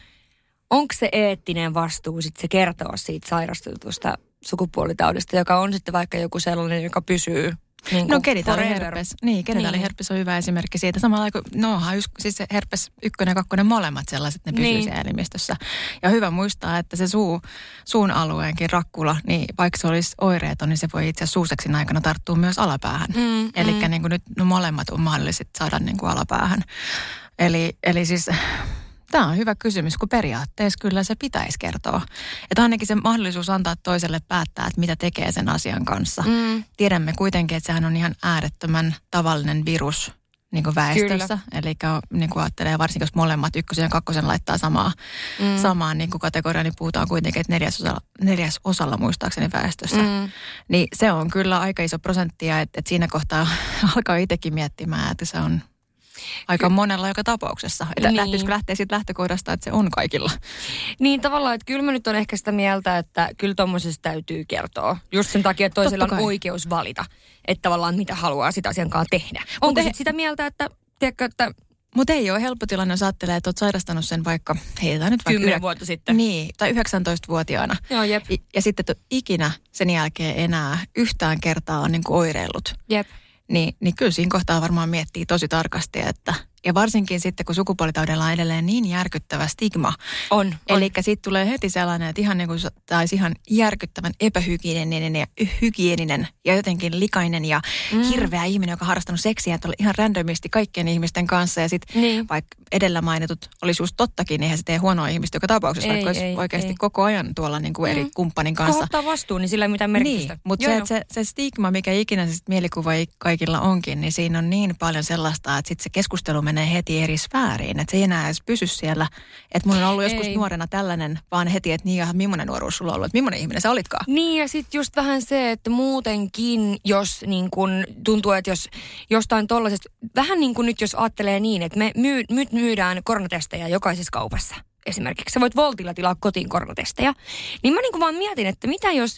onko se eettinen vastuu sitten se kertoa siitä sairastutusta sukupuolitaudista, joka on sitten vaikka joku sellainen, joka pysyy niin no genitaaliherpes. Niin, genitaaliherpes niin. on hyvä esimerkki siitä. Samalla kuin, no siis se herpes ykkönen ja kakkonen molemmat sellaiset, ne pysyy niin. siellä elimistössä. Ja hyvä muistaa, että se suu, suun alueenkin rakkula, niin vaikka se olisi oireeton, niin se voi itse asiassa suuseksin aikana tarttua myös alapäähän. Mm, Eli mm. niin nyt no molemmat on mahdolliset saada niin kuin alapäähän. Eli, eli siis Tämä on hyvä kysymys, kun periaatteessa kyllä se pitäisi kertoa. Että ainakin se mahdollisuus antaa toiselle päättää, että mitä tekee sen asian kanssa. Mm. Tiedämme kuitenkin, että sehän on ihan äärettömän tavallinen virus niin kuin väestössä. Eli niin kuin ajattelee, varsinkin jos molemmat ykkösen ja kakkosen laittaa samaa, mm. samaan niin kuin kategoriaan, niin puhutaan kuitenkin, että neljäsosalla, neljäsosalla muistaakseni väestössä. Mm. Niin se on kyllä aika iso prosenttia, että, että siinä kohtaa <laughs> alkaa itsekin miettimään, että se on aika Ky- monella joka tapauksessa. Että niin. lähtisikö lähteä siitä lähtökohdasta, että se on kaikilla. Niin tavallaan, että kyllä mä nyt on ehkä sitä mieltä, että kyllä tuommoisesta täytyy kertoa. Just sen takia, että toisella on oikeus valita, että tavallaan mitä haluaa sitä asian kanssa tehdä. Onko te... sitä mieltä, että, tiedätkö, että mutta ei ole helppo tilanne, jos ajattelee, että olet sairastanut sen vaikka, heitetään nyt vaikka... 10 yrä... vuotta sitten. Niin, tai 19-vuotiaana. Joo, jep. Ja, ja sitten et ikinä sen jälkeen enää yhtään kertaa on niin oireillut. Jep. Niin, niin kyllä siinä kohtaa varmaan miettii tosi tarkasti, että ja varsinkin sitten, kun sukupuolitaudella on edelleen niin järkyttävä stigma. On. on. Eli siitä tulee heti sellainen, että ihan niin kuin taisi ihan järkyttävän epähygieninen ja hygieninen ja jotenkin likainen ja mm. hirveä ihminen, joka on harrastanut seksiä että ihan randomisti kaikkien ihmisten kanssa. Ja sitten niin. vaikka edellä mainitut olisi just tottakin, niin eihän se tee huonoa ihmistä joka tapauksessa, ei, vaikka olisi ei, oikeasti ei. koko ajan tuolla niin kuin eri mm. kumppanin kanssa. Kohottaa vastuun, niin sillä ei mitään merkitystä. Niin, mutta se, se, se stigma, mikä ikinä se mielikuva kaikilla onkin, niin siinä on niin paljon sellaista, että sitten se keskustelu menee heti eri sfääriin. Että se ei enää edes pysy siellä. Että mulla on ollut joskus ei. nuorena tällainen, vaan heti, että niin ja millainen nuoruus sulla on ollut. Että millainen ihminen sä olitkaan. Niin ja sitten just vähän se, että muutenkin, jos niin kun, tuntuu, että jos jostain tollaisesta, vähän niin kuin nyt jos ajattelee niin, että me myy, nyt myydään koronatestejä jokaisessa kaupassa esimerkiksi. Sä voit Voltilla tilaa kotiin koronatestejä. Niin mä niin kuin vaan mietin, että mitä jos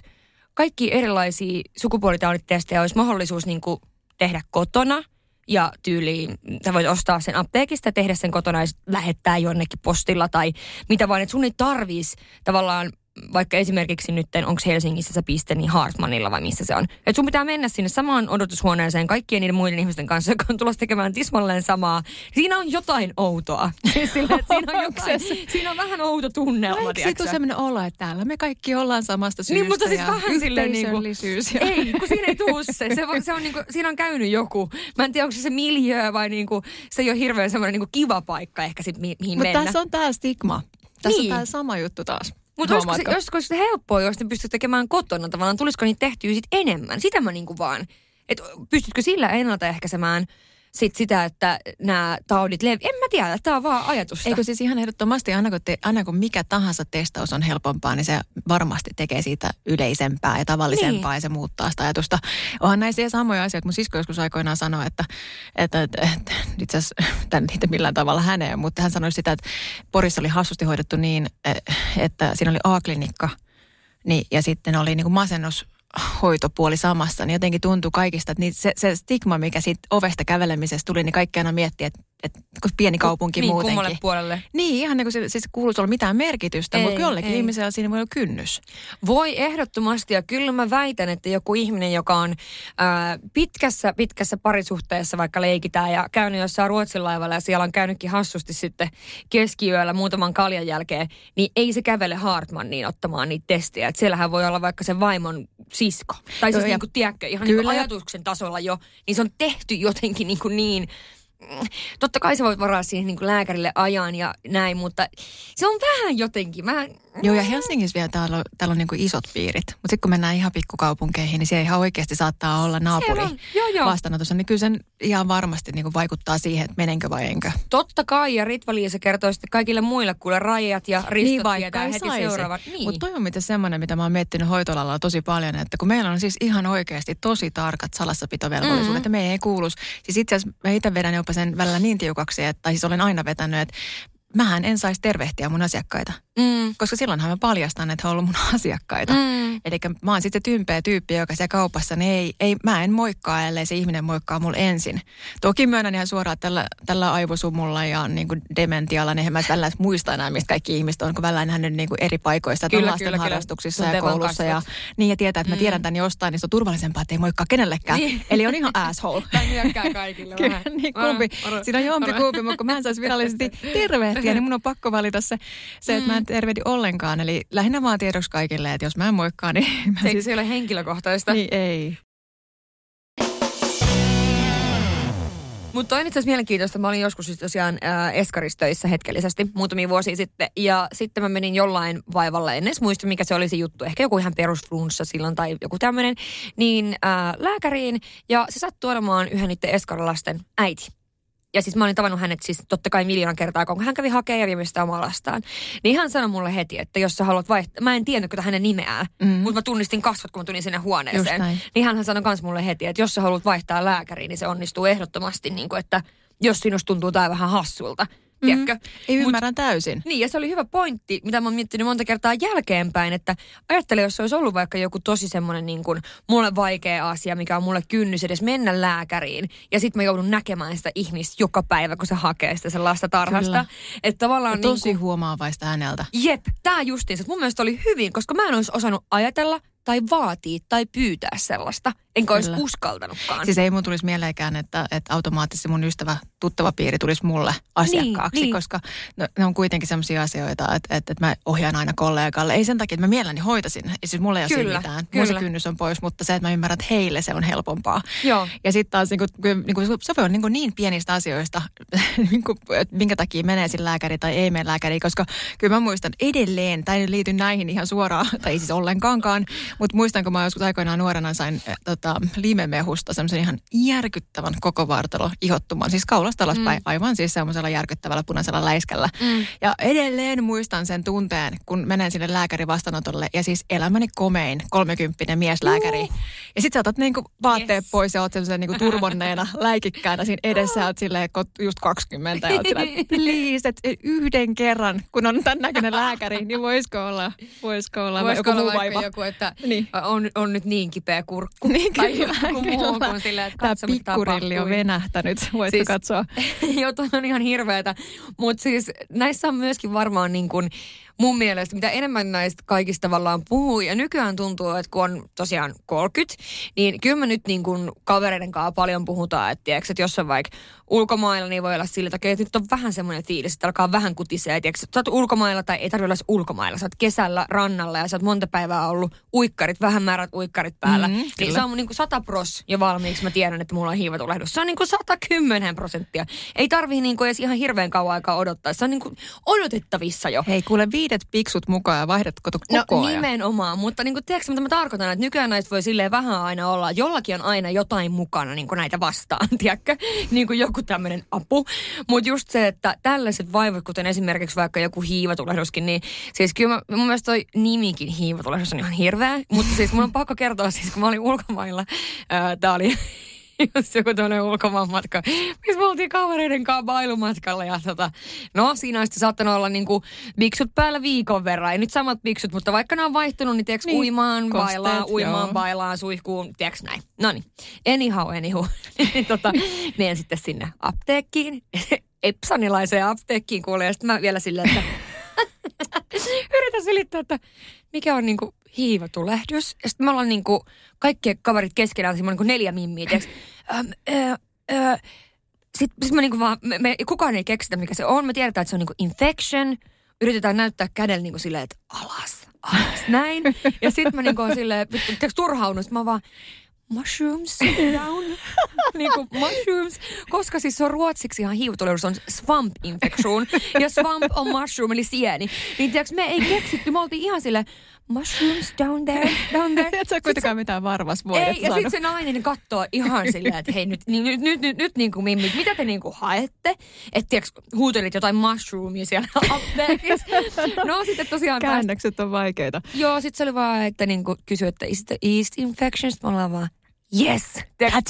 kaikki erilaisia sukupuolitauditestejä olisi mahdollisuus niin kuin tehdä kotona – ja tyyliin sä voit ostaa sen apteekista, tehdä sen kotona ja lähettää jonnekin postilla tai mitä vaan, että sun ei tarvisi tavallaan vaikka esimerkiksi nyt, onko Helsingissä se piste, niin Hartmanilla vai missä se on. Että sun pitää mennä sinne samaan odotushuoneeseen kaikkien niiden muiden ihmisten kanssa, jotka on tulossa tekemään tismalleen samaa. Siinä on jotain outoa. <laughs> Sille, että siinä, on jotain, siinä on vähän outo tunnelma, Eikö siitä sellainen olo, että täällä me kaikki ollaan samasta syystä Niin, mutta siis vähän silleen niin kuin, ja... Ei, kun siinä ei tuu se. se, se on niin kuin, siinä on käynyt joku. Mä en tiedä, onko se se miljöö vai niin kuin, se ei ole hirveän semmoinen niin kiva paikka ehkä sit, mihin Mut mennä. Mutta tässä on tämä stigma. Tässä niin. on tämä sama juttu taas. Mutta olisiko se, olisiko se helppoa, jos ne pystyisi tekemään kotona tavallaan? Tulisiko niitä tehtyä sit enemmän? Sitä mä niinku vaan. Että pystytkö sillä ennaltaehkäisemään sit sitä, että nämä taudit levi. En mä tiedä, tämä on vaan ajatusta. Eikö siis ihan ehdottomasti, aina kun, te, aina kun mikä tahansa testaus on helpompaa, niin se varmasti tekee siitä yleisempää ja tavallisempaa niin. ja se muuttaa sitä ajatusta. Onhan näissä samoja asioita. Mun sisko joskus aikoinaan sanoi, että, että, että, että itse asiassa <laughs> niitä millään tavalla häneen, mutta hän sanoi sitä, että Porissa oli hassusti hoidettu niin, että siinä oli A-klinikka, niin, ja sitten oli niin kuin masennus hoitopuoli samassa, niin jotenkin tuntuu kaikista, että se, se stigma, mikä siitä ovesta kävelemisestä tuli, niin kaikki aina miettii, että että pieni kaupunki niin, muutenkin. kummalle puolelle. Niin, ihan niin kuin se, siis kuuluisi olla mitään merkitystä, ei, mutta jollekin ei. ihmisellä siinä voi olla kynnys. Voi ehdottomasti, ja kyllä mä väitän, että joku ihminen, joka on ää, pitkässä, pitkässä parisuhteessa vaikka leikitään ja käynyt jossain Ruotsin laivalla ja siellä on käynytkin hassusti sitten keskiyöllä muutaman kaljan jälkeen, niin ei se kävele Hartmanniin ottamaan niitä testejä. Et siellähän voi olla vaikka se vaimon sisko. Tai siis Joo, niin kuin, tiedätkö, ihan niin kuin ajatuksen tasolla jo, niin se on tehty jotenkin niin, kuin niin totta kai sä voit varaa siihen niin kuin lääkärille ajan ja näin, mutta se on vähän jotenkin. Mä, Joo, ja Helsingissä vielä täällä on, täällä on niin isot piirit. Mutta sitten kun mennään ihan pikkukaupunkeihin, niin siellä ihan oikeasti saattaa olla naapuri joo, joo. vastaanotossa. Niin kyllä sen ihan varmasti niin kuin vaikuttaa siihen, että menenkö vai enkö. Totta kai, ja Ritva-Liisa kertoo sitten kaikille muille, kuule rajat ja ristot niin, tietää heti saisi. seuraavat. Niin. Mutta toi on mitä semmoinen, mitä mä oon miettinyt hoitolalla tosi paljon, että kun meillä on siis ihan oikeasti tosi tarkat salassapitovelvollisuudet, mm-hmm. että me ei kuulu. Siis itse asiassa mä itse vedän jopa sen välillä niin tiukaksi, että siis olen aina vetänyt, että mähän en saisi tervehtiä mun asiakkaita Mm. Koska silloinhan mä paljastan, että he on ollut mun <laughs> asiakkaita. Mm. Eli mä oon sitten tympeä tyyppi, joka siellä kaupassa, niin ei, ei, mä en moikkaa, ellei se ihminen moikkaa mulle ensin. Toki myönnän ihan suoraan tällä, tällä aivosumulla ja niin kuin dementialla, niin en mä tällä muista enää, mistä kaikki ihmiset on, kun välillä nähnyt niin kuin eri paikoista, kyllä, lasten kyllä, harrastuksissa kyllä. ja koulussa. Ja, niin, ja tietää, että mä mm. tiedän tämän jostain, niin se on turvallisempaa, että ei moikkaa kenellekään. Niin. Eli on ihan asshole. <laughs> Tai kaikille Kyllä, niin kumpi. Siinä on jompi kumpi, mutta kun mä en saisi virallisesti <laughs> tervehtiä, niin mun on pakko valita se, se että mä en tervehdi ollenkaan. Eli lähinnä vaan tiedoksi kaikille, että jos mä en moikkaa, niin... <laughs> Mä se, siis... se ei ole henkilökohtaista. Niin, ei. Mutta on itse asiassa mielenkiintoista. Mä olin joskus siis tosiaan äh, Eskaristöissä hetkellisesti muutamia vuosia sitten. Ja sitten mä menin jollain vaivalla, en edes muista mikä se oli se juttu. Ehkä joku ihan perusflunssa silloin tai joku tämmöinen. Niin äh, lääkäriin ja se sattui olemaan yhden niiden Eskarilasten äiti ja siis mä olin tavannut hänet siis totta kai miljoona kertaa, kun hän kävi hakemaan ja sitä omaa lastaan. Niin hän sanoi mulle heti, että jos sä haluat vaihtaa, mä en tiennyt kyllä hänen nimeään, mm. mutta mä tunnistin kasvot, kun mä tulin sinne huoneeseen. Niin hän sanoi myös mulle heti, että jos sä haluat vaihtaa lääkäriin, niin se onnistuu ehdottomasti, niin kuin, että jos sinusta tuntuu tämä vähän hassulta, Mm-hmm. Ei ymmärrän Mut, täysin. Niin, ja se oli hyvä pointti, mitä mä oon miettinyt monta kertaa jälkeenpäin, että ajattele, jos se olisi ollut vaikka joku tosi semmoinen niin kuin mulle vaikea asia, mikä on mulle kynnys edes mennä lääkäriin, ja sitten mä joudun näkemään sitä ihmistä joka päivä, kun se hakee sitä sen lasta tarhasta. Että tavallaan ja tosi niin kuin, huomaavaista häneltä. Jep, tää justiinsa. Mun mielestä oli hyvin, koska mä en olisi osannut ajatella tai vaatii tai pyytää sellaista. Enkä olisi uskaltanutkaan. Siis ei mun tulisi mieleenkään, että, että automaattisesti mun ystävä, tuttava piiri tulisi mulle asiakkaaksi, niin, niin. koska no, ne on kuitenkin sellaisia asioita, että, että, että mä ohjaan aina kollegalle. Ei sen takia, että mä mielelläni hoitasin. Siis mulle ei ole mitään. Kyllä. Mun se kynnys on pois, mutta se, että mä ymmärrän, että heille se on helpompaa. Joo. Ja sitten taas niin kuin, niin kuin, se on niin, kuin niin pienistä asioista, <laughs> niin kuin, että minkä takia menee sinne lääkäri tai ei mene lääkäri, koska kyllä mä muistan edelleen, tai ei liity näihin ihan suoraan, tai siis ollenkaankaan, mutta muistan, kun mä joskus aikoinaan nuorena sain äh, tota, limemehusta semmoisen ihan järkyttävän koko vartalo ihottuman. Siis kaulasta alaspäin, mm. aivan siis semmoisella järkyttävällä punaisella läiskällä. Mm. Ja edelleen muistan sen tunteen, kun menen sinne lääkäri vastaanotolle ja siis elämäni komein kolmekymppinen mieslääkäri. Uh. Ja sit sä otat niinku vaatteet yes. pois ja oot semmoisen niinku turvonneena <laughs> läikikkäänä siinä edessä oot silleen just 20 ja oot silleen, <laughs> please, et yhden kerran, kun on tämän näköinen lääkäri, niin voisiko olla, voisiko olla voisiko joku olla muu vaiva. joku, että niin. on, on nyt niin kipeä kurkku. <laughs> Niin, tai kyllä, joku muu kuin silleen, että Tämä pikkurilli on venähtänyt, voitko siis, katsoa? <laughs> joo, on ihan hirveätä. Mutta siis näissä on myöskin varmaan niin kuin, mun mielestä, mitä enemmän näistä kaikista tavallaan puhuu, ja nykyään tuntuu, että kun on tosiaan 30, niin kyllä me nyt niin kuin kavereiden kanssa paljon puhutaan, että, tiiäks, että jos on vaikka ulkomailla, niin voi olla sillä takia, että nyt on vähän semmoinen fiilis, että alkaa vähän kutisee, että sä oot ulkomailla tai ei tarvitse olla ulkomailla, sä oot kesällä rannalla ja sä oot monta päivää ollut uikkarit, vähän määrät uikkarit päällä, mm, niin se on niin kuin 100 pros jo valmiiksi, mä tiedän, että mulla on hiivatulehdus. Se on niin kuin 110 prosenttia. Ei tarvii niin kuin edes ihan hirveän kauan aikaa odottaa, se on niin kuin odotettavissa jo. Hei, kuule viidet piksut mukaan ja vaihdatko koko no, ajan? nimenomaan, mutta niin kuin, tiedätkö, mitä mä tarkoitan, että nykyään näistä voi silleen vähän aina olla, jollakin on aina jotain mukana niin kuin näitä vastaan, <laughs> tiedätkö? Niin kuin joku tämmöinen apu. Mutta just se, että tällaiset vaivat, kuten esimerkiksi vaikka joku hiivatulehduskin, niin siis kyllä mä, mun mielestä toi nimikin hiivatulehdus on ihan hirveä. Mutta siis mun on pakko kertoa siis, kun mä olin ulkomailla, tää oli <laughs> just joku tuonne ulkomaanmatka, missä me oltiin kavereiden kanssa bailumatkalla. Ja tota, no siinä olisi saattanut olla niinku biksut päällä viikon verran. Ei nyt samat biksut, mutta vaikka ne on vaihtunut, niin tiedätkö, niin, uimaan, kosteet, bailaan, uimaan, joo. bailaan, suihkuun, tiedätkö näin. No niin, anyhow, anyhow. <laughs> tota, menen sitten sinne apteekkiin, <laughs> epsanilaiseen apteekkiin kuulee, ja sitten mä vielä silleen, että yritän selittää, että mikä on niinku hiivatulehdus. Ja sitten me ollaan niinku, kaikki kaverit keskenään semmoinen niinku neljä mimmiä, sitten sit mä niinku vaan, me, me, kukaan ei keksitä mikä se on. Me tiedetään, että se on niinku infection. Yritetään näyttää kädellä niinku silleen, että alas, alas, näin. Ja sitten mä niinku on silleen, turhaunut. Mä vaan, mushrooms down, <laughs> niin kuin mushrooms, koska siis se on ruotsiksi ihan hiivutulehdus on swamp infection ja swamp on mushroom eli sieni. Niin tiedätkö, me ei keksitty, me oltiin ihan sille mushrooms down there, down there. <laughs> Et sä kuitenkaan mitään varmas voi. Ei, ja sitten se nainen katsoo ihan silleen, että hei nyt, niin, nyt, nyt, nyt, nyt niin kuin mimmit, mitä te niin kuin haette? Että tiedätkö, huutelit jotain mushroomia siellä apteekissa. <laughs> No sitten tosiaan... Käännökset on vaikeita. Joo, sitten se oli vaan, että niin kuin kysyi, että is it the yeast infections? Me ollaan vaan, yes,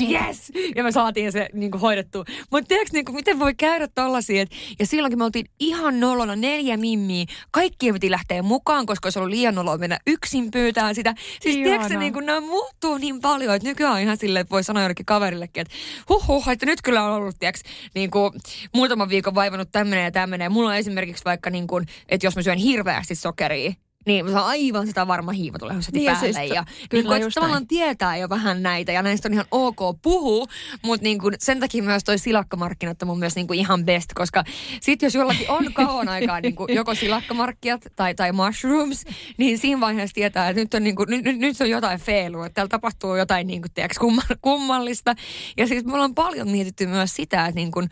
yes. Ja me saatiin se niin kuin, hoidettua. Mutta tiedätkö, niin kuin, miten voi käydä tollasia, ja silloinkin me oltiin ihan nolona neljä mimmiä. Kaikki piti lähteä mukaan, koska olisi ollut liian noloa mennä yksin pyytää sitä. Siis Ihana. tiedätkö, niin kuin, nämä muuttuu niin paljon, että nykyään on ihan silleen, että voi sanoa jollekin kaverillekin, että huh, huh että nyt kyllä on ollut, tiedätkö, niin kuin, muutaman viikon vaivannut tämmöinen ja tämmöinen. Mulla on esimerkiksi vaikka, niin kuin, että jos mä syön hirveästi sokeria, niin se on aivan sitä varma hiivatulehus heti niin, päälle. Siis, ja kyllä, niin kun, tavallaan tietää jo vähän näitä ja näistä on ihan ok puhua, mutta niin kuin, sen takia myös toi silakkamarkkinat on mun myös niin kuin ihan best, koska sit jos jollakin on kauan aikaa niin kuin joko silakkamarkkiat tai, tai mushrooms, niin siinä vaiheessa tietää, että nyt on, niin kuin, nyt, nyt, on jotain feilua, että täällä tapahtuu jotain niin kuin, tiedätkö, kummallista. Ja siis me ollaan paljon mietitty myös sitä, että niin kuin,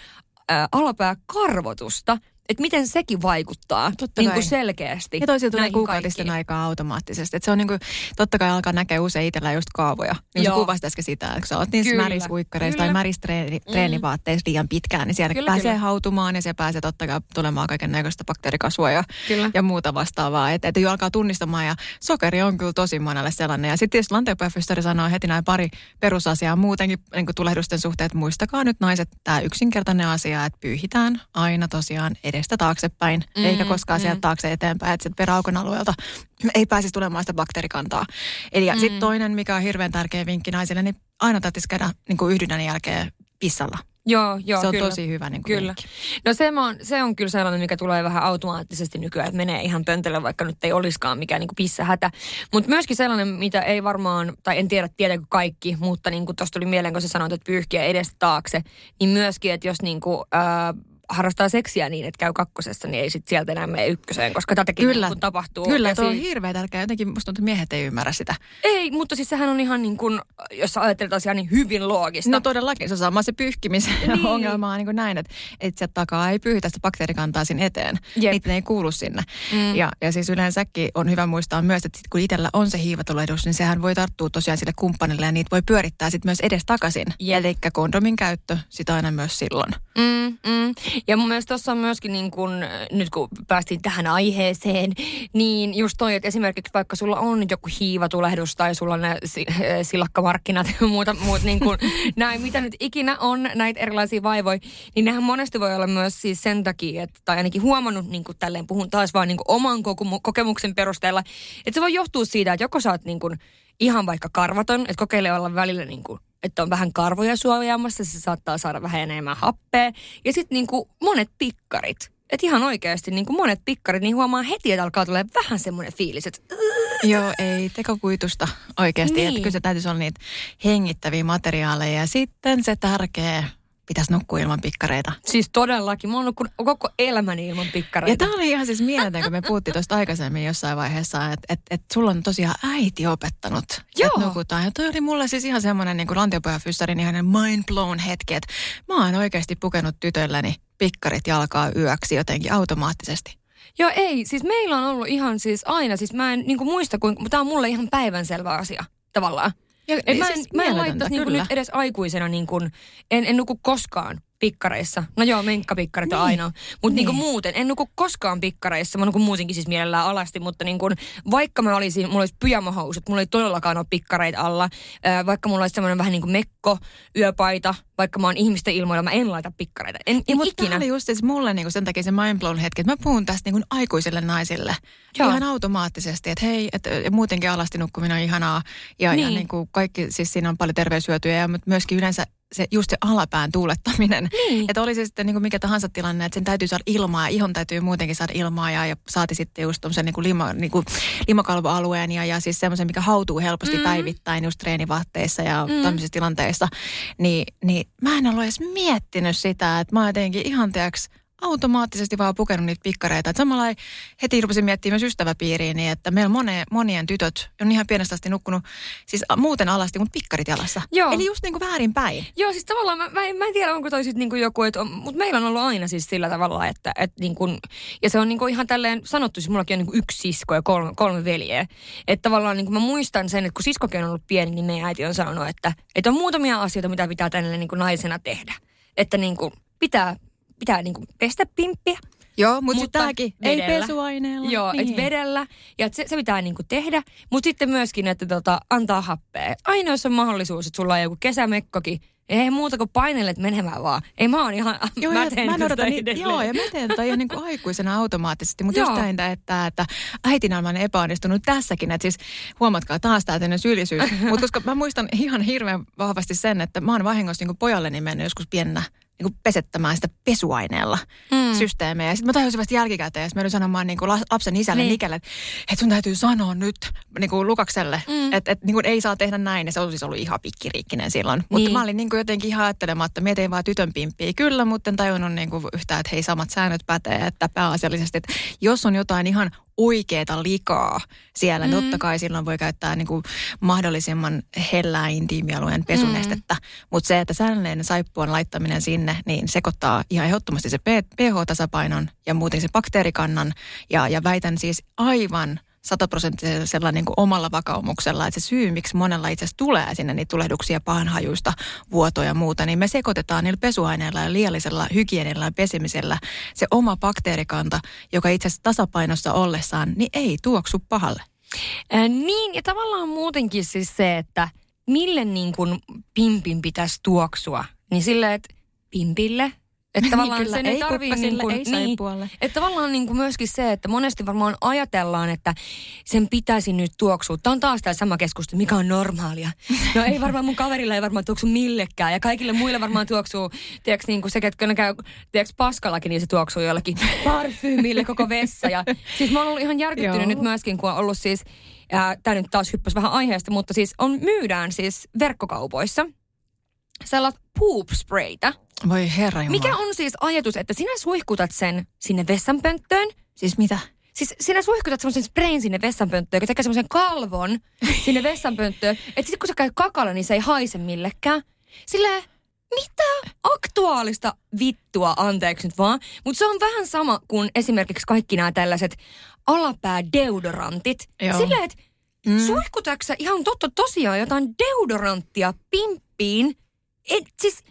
ä, alapääkarvotusta – että miten sekin vaikuttaa totta niin kuin selkeästi. Ja toisaalta tulee kuukautisten aikaa automaattisesti. Et se on niin kuin, totta kai alkaa näkeä usein itsellä just kaavoja. Niin kuvasit äsken sitä, että kun sä oot niissä märishuikkareissa tai märistreenivaatteissa mm. liian pitkään, niin siellä kyllä, pääsee kyllä. hautumaan ja siellä pääsee totta kai tulemaan kaiken näköistä bakteerikasvua ja, ja muuta vastaavaa. Että et jo alkaa tunnistamaan ja sokeri on kyllä tosi monelle sellainen. Ja sitten tietysti lanteenpäifysteri sanoo heti näin pari perusasiaa muutenkin niin kuin tulehdusten suhteen, että muistakaa nyt naiset tämä yksinkertainen asia, että pyyhitään aina tosiaan edes edestä taaksepäin, mm, eikä koskaan mm. sieltä taakse eteenpäin, että peräaukon alueelta ei pääsisi tulemaan sitä bakteerikantaa. Eli mm. sitten toinen, mikä on hirveän tärkeä vinkki naisille, niin aina täytyisi käydä niin kuin yhdynnän jälkeen pissalla. Joo, joo, Se on kyllä. tosi hyvä niin kuin Kyllä. No se on, se on kyllä sellainen, mikä tulee vähän automaattisesti nykyään, että menee ihan pöntölle, vaikka nyt ei olisikaan mikään niin pissähätä. Mutta myöskin sellainen, mitä ei varmaan, tai en tiedä tietääkö kaikki, mutta niin kuin tuosta tuli mieleen, kun sä sanoit, että pyyhkiä edestä taakse, niin myöskin, että jos niin kuin, äh, harrastaa seksiä niin, että käy kakkosessa, niin ei sit sieltä enää mene ykköseen, koska tätäkin kyllä, niin tapahtuu. Kyllä, tuo on hirveä tärkeä. Jotenkin musta tuntuu, että miehet ei ymmärrä sitä. Ei, mutta siis sehän on ihan niin kuin, jos ajattelet asiaa, niin hyvin loogista. No todellakin, se on sama se pyyhkimisen niin. <laughs> ongelma on niin kuin näin, että, että sieltä takaa ei pyyhitä sitä bakteerikantaa sinne eteen. Jep. Niitä ei kuulu sinne. Mm. Ja, ja siis yleensäkin on hyvä muistaa myös, että sit kun itsellä on se hiivatulehdus, niin sehän voi tarttua tosiaan sille kumppanille ja niitä voi pyörittää sitten myös edes takaisin. Eli kondomin käyttö sitä aina myös silloin. Mm, mm. Ja mun mielestä tuossa on myöskin niin kun, nyt kun päästiin tähän aiheeseen, niin just toi, että esimerkiksi vaikka sulla on joku hiivatulehdus tai sulla on ne silakkamarkkinat ja muuta, muut niin kun, <laughs> näin, mitä nyt ikinä on näitä erilaisia vaivoja, niin nehän monesti voi olla myös siis sen takia, että, tai ainakin huomannut niin kuin tälleen, puhun taas vaan niin oman kokemuksen perusteella, että se voi johtua siitä, että joko sä oot niin kuin ihan vaikka karvaton, että kokeile olla välillä niin kuin että on vähän karvoja suojaamassa, se saattaa saada vähän enemmän happea. Ja sitten niinku monet pikkarit. Että ihan oikeasti niin kuin monet pikkarit, niin huomaa heti, että alkaa tulla vähän semmoinen fiilis, että... Joo, ei tekokuitusta oikeasti. Niin. Että kyllä se täytyisi olla niitä hengittäviä materiaaleja. Ja sitten se tärkeä pitäisi nukkua ilman pikkareita. Siis todellakin. Mä oon nukkunut koko elämäni ilman pikkareita. Ja tämä oli ihan siis mieletön, kun me puhuttiin tuosta aikaisemmin jossain vaiheessa, että et, et sulla on tosiaan äiti opettanut, että nukutaan. Ja toi oli mulle siis ihan semmoinen niin lantiopojafyssarin ihan mind blown hetki, että mä oon oikeasti pukenut tytölläni pikkarit jalkaa yöksi jotenkin automaattisesti. Joo, ei. Siis meillä on ollut ihan siis aina, siis mä en niin muista, kun tämä on mulle ihan päivänselvä asia tavallaan. Ja, Et mä en, siis mä en laittaisi niin nyt edes aikuisena, niin kuin, en, en nuku koskaan pikkareissa. No joo, menkkapikkarit on niin. ainoa. Mutta niin. niin muuten, en nuku koskaan pikkareissa. Mä nukun muutenkin siis mielellään alasti, mutta niin kuin, vaikka mä olisin, mulla olisi pyjamahousut, mulla ei todellakaan ole pikkareita alla. Äh, vaikka mulla olisi semmoinen vähän niin kuin mekko, yöpaita, vaikka mä oon ihmisten ilmoilla, mä en laita pikkareita. En, en mutta ikinä. oli just siis mulle niin kuin sen takia se mindblown hetki, että mä puhun tästä niin kuin aikuisille naisille. Joo. Ihan automaattisesti, että hei, että muutenkin alasti nukkuminen on ihanaa. Ja, niin. ja niin kuin kaikki, siis siinä on paljon terveyshyötyjä, mutta myöskin yleensä se, just se alapään tuulettaminen. Niin. Että oli se sitten niin kuin mikä tahansa tilanne, että sen täytyy saada ilmaa ja ihon täytyy muutenkin saada ilmaa ja, ja saati sitten just tuommoisen niin lima, niin kuin limakalvoalueen ja, ja siis semmoisen, mikä hautuu helposti mm. päivittäin just treenivaatteissa ja mm. tämmöisissä tilanteissa. Niin, niin mä en ollut edes miettinyt sitä, että mä jotenkin ihan tiiäks, automaattisesti vaan pukenut niitä pikkareita. Et samalla heti rupesin miettimään myös ystäväpiiriin, niin että meillä mone, monien tytöt on ihan pienestä asti nukkunut siis muuten alasti, mutta pikkarit jalassa. Joo. Eli just niin kuin väärin päin. Joo, siis tavallaan mä, mä, en, mä en tiedä, onko toi sitten niin kuin joku, että mutta meillä on ollut aina siis sillä tavalla, että, että niin kuin, ja se on niin kuin ihan tälleen sanottu, siis mullakin on niin kuin yksi sisko ja kolme, kolme veljeä. Että tavallaan niin kuin mä muistan sen, että kun siskokin on ollut pieni, niin meidän äiti on sanonut, että, että on muutamia asioita, mitä pitää tänne niin kuin naisena tehdä. Että niin kuin pitää pitää niin kuin pestä pimppiä. Joo, mutta, mutta tämäkin ei pesuaineella. Joo, niin. että vedellä. Ja et se, se pitää niinku tehdä. Mutta sitten myöskin, että tota, antaa happea. Aina jos on mahdollisuus, että sulla on joku kesämekkokin, ei muuta kuin painelet menemään vaan. Ei mä oon ihan, joo, <laughs> mä teen mä odotan, niin, Joo, ja mä teen tota ihan niin kuin aikuisena automaattisesti. Mutta <laughs> just näin, että, että äitinä olen epäonnistunut tässäkin. Että siis huomatkaa taas tämä tänne syyllisyys. <laughs> Mutta koska mä muistan ihan hirveän vahvasti sen, että mä oon vahingossa niin pojalleni mennyt joskus piennä niin pesettämään sitä pesuaineella mm. systeemejä. Sitten mä tajusin vasta jälkikäteen, että mä yritin sanomaan niin kuin lapsen isälle niin. Nikelle, että, että sun täytyy sanoa nyt niin kuin Lukakselle, mm. että, että niin kuin ei saa tehdä näin. Ja se on siis ollut ihan pikkiriikkinen silloin. Niin. Mutta mä olin niin kuin jotenkin ihan ajattelematta, että vaan tytön pimppiä. Kyllä, mutta en tajunnut niin kuin yhtään, että hei samat säännöt pätee. Että pääasiallisesti, että jos on jotain ihan oikeeta likaa siellä. Mm. Totta kai silloin voi käyttää niin kuin mahdollisimman hellää intiimialueen pesunestettä. Mm. Mutta se, että säännöllinen saippuan laittaminen sinne, niin sekoittaa ihan ehdottomasti se pH-tasapainon ja muuten se bakteerikannan. Ja, ja väitän siis aivan – sataprosenttisella niin omalla vakaumuksella, että se syy, miksi monella itse asiassa tulee sinne niitä tulehduksia, pahanhajuista, vuotoja ja muuta, niin me sekoitetaan niillä pesuaineilla ja liiallisella hygienillä ja pesimisellä se oma bakteerikanta, joka itse asiassa tasapainossa ollessaan, niin ei tuoksu pahalle. Äh, niin, ja tavallaan muutenkin siis se, että mille niin kuin pimpin pitäisi tuoksua, niin silleen, että pimpille <laughs> että niin, tavallaan niin, sen ei, ei tarvii niin kuin, ei niin, että tavallaan niin kuin myöskin se, että monesti varmaan ajatellaan, että sen pitäisi nyt tuoksua. Tämä on taas tämä sama keskustelu, mikä on normaalia. <laughs> No ei varmaan mun kaverilla ei varmaan tuoksu millekään ja kaikille muille varmaan tuoksuu, tiedätkö, niin kuin se, ketkä ne käy, tiedätkö, paskallakin, niin se tuoksuu jollekin parfyymille koko vessa. Ja siis mä oon ollut ihan järkyttynyt nyt myöskin, kun on ollut siis, tämä nyt taas hyppäsi vähän aiheesta, mutta siis on myydään siis verkkokaupoissa sellaista poop sprayta, voi herra Jumala. Mikä on siis ajatus, että sinä suihkutat sen sinne vessanpönttöön? Siis mitä? Siis sinä suihkutat semmoisen sprayn sinne vessanpönttöön, joka tekee semmoisen kalvon <laughs> sinne vessanpönttöön. Että sitten kun sä käyt kakalla, niin se ei haise millekään. Silleen, mitä aktuaalista vittua, anteeksi nyt vaan. Mutta se on vähän sama kuin esimerkiksi kaikki nämä tällaiset alapää-deodorantit. Silleen, että mm. suihkutatko ihan totta tosiaan jotain deodoranttia pimppiin? Et siis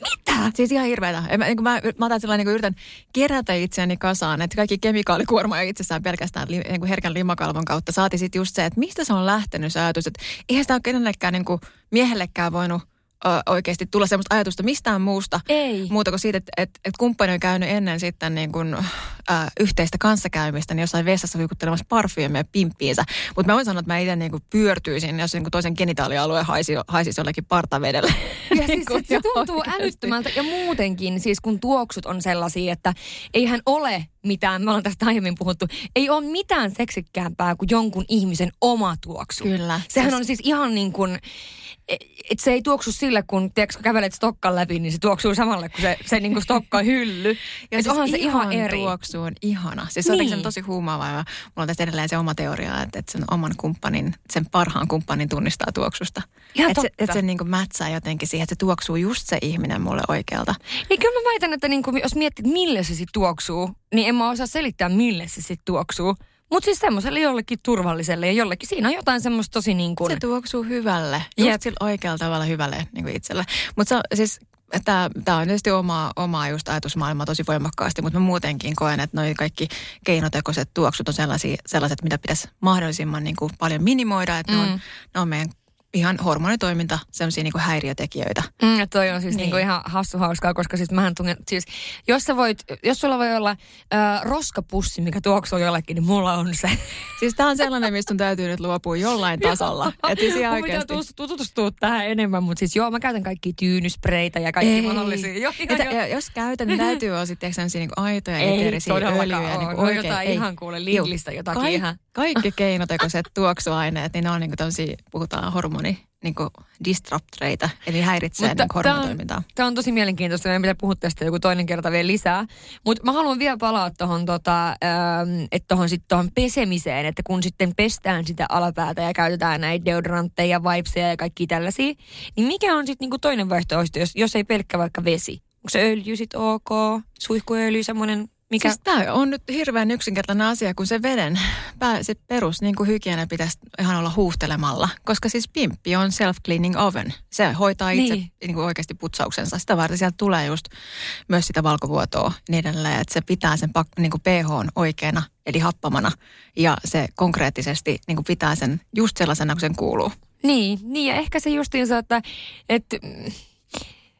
mitä? Siis ihan hirveetä. Mä, niin mä, mä otan sillä niin yritän kerätä itseäni kasaan, että kaikki kemikaalikuorma ei itsessään pelkästään li, niin herkän limakalvon kautta. Saati sitten just se, että mistä se on lähtenyt se ajatus, että eihän sitä ole kenellekään niin miehellekään voinut – oikeasti tulla sellaista ajatusta mistään muusta. Ei. Muuta kuin siitä, että, että, että kumppani on käynyt ennen sitten niin kuin, äh, yhteistä kanssakäymistä, niin jossain vessassa viikuttelemassa parfyymiä pimppiinsä. Mutta mä voin sanoa, että mä itse niin kuin pyörtyisin, jos niin toisen genitaalialue haisi, haisisi jollekin partavedellä. Ja <laughs> siis se, se tuntuu älyttömältä. Ja muutenkin, siis kun tuoksut on sellaisia, että eihän ole mitään, me ollaan tästä aiemmin puhuttu, ei ole mitään seksikkäämpää kuin jonkun ihmisen oma tuoksu. Kyllä. Sehän siis... on siis ihan niin kuin et se ei tuoksu sille, kun tiedätkö, kävelet stokkan läpi, niin se tuoksuu samalle kuin se, se niin stokka hylly. <laughs> ja siis onhan se ihan eri. tuoksu on ihana. Siis niin. se on tosi huumaava. Ja mulla on tästä edelleen se oma teoria, että, että sen oman kumppanin, sen parhaan kumppanin tunnistaa tuoksusta. Että se, et se niin kuin mätsää jotenkin siihen, että se tuoksuu just se ihminen mulle oikealta. Niin kyllä mä väitän, että niin kuin, jos miettii, millä se sitten tuoksuu, niin en mä osaa selittää, millä se sitten tuoksuu. Mutta siis semmoiselle jollekin turvalliselle ja jollekin siinä on jotain semmoista tosi niin kuin... Se tuoksuu hyvälle, just yep. sillä oikealla tavalla hyvälle niin kuin itselle. Mutta siis Tämä on tietysti oma, omaa just ajatusmaailmaa tosi voimakkaasti, mutta mä muutenkin koen, että noi kaikki keinotekoiset tuoksut on sellaisia, sellaiset, mitä pitäisi mahdollisimman niin kuin paljon minimoida, että mm. ne, on, ne on meidän ihan hormonitoiminta, sellaisia niinku häiriötekijöitä. Mm, toi on siis niin. niinku ihan hassu hauskaa, koska siis mähän tungen, siis jos sä voit, jos sulla voi olla äh, roskapussi, mikä tuoksuu jollekin, niin mulla on se. <laughs> Siis tää on sellainen, mistä on täytyy nyt luopua jollain <laughs> tasolla. Et siis ihan oikeasti. tutustua tähän enemmän, mutta siis joo, mä käytän kaikki tyynyspreitä ja kaikki Ei. mahdollisia. Jo, jos käytän, niin täytyy olla sitten sellaisia niinku aitoja eteerisiä öljyjä. Niinku oikein, jotain ei. ihan kuule Lidlistä jotakin Kaik, ihan. Kaikki keinotekoiset tuoksuaineet, niin ne on niinku puhutaan hormoni hormoni niin disruptoreita, eli häiritsee Mutta niin hormonitoimintaa. Tämä on tosi mielenkiintoista, meidän pitää puhua tästä joku toinen kerta vielä lisää. Mutta mä haluan vielä palaa tuohon tota, ähm, tohon sit tohon pesemiseen, että kun sitten pestään sitä alapäätä ja käytetään näitä deodorantteja, vibeseja ja kaikki tällaisia, niin mikä on sitten niinku toinen vaihtoehto, jos, jos ei pelkkä vaikka vesi? Onko se öljy sitten ok? Suihkuöljy semmoinen Mikä? Siis tämä on nyt hirveän yksinkertainen asia, kun se veden, se perus niin kuin hygienia pitäisi ihan olla huuhtelemalla. Koska siis pimppi on self-cleaning oven. Se hoitaa itse niin. Niin kuin oikeasti putsauksensa. Sitä varten sieltä tulee just myös sitä valkovuotoa niin edelleen, että se pitää sen niin kuin pH oikeana, eli happamana. Ja se konkreettisesti niin kuin pitää sen just sellaisena kuin sen kuuluu. Niin, niin ja ehkä se justiinsa, että, että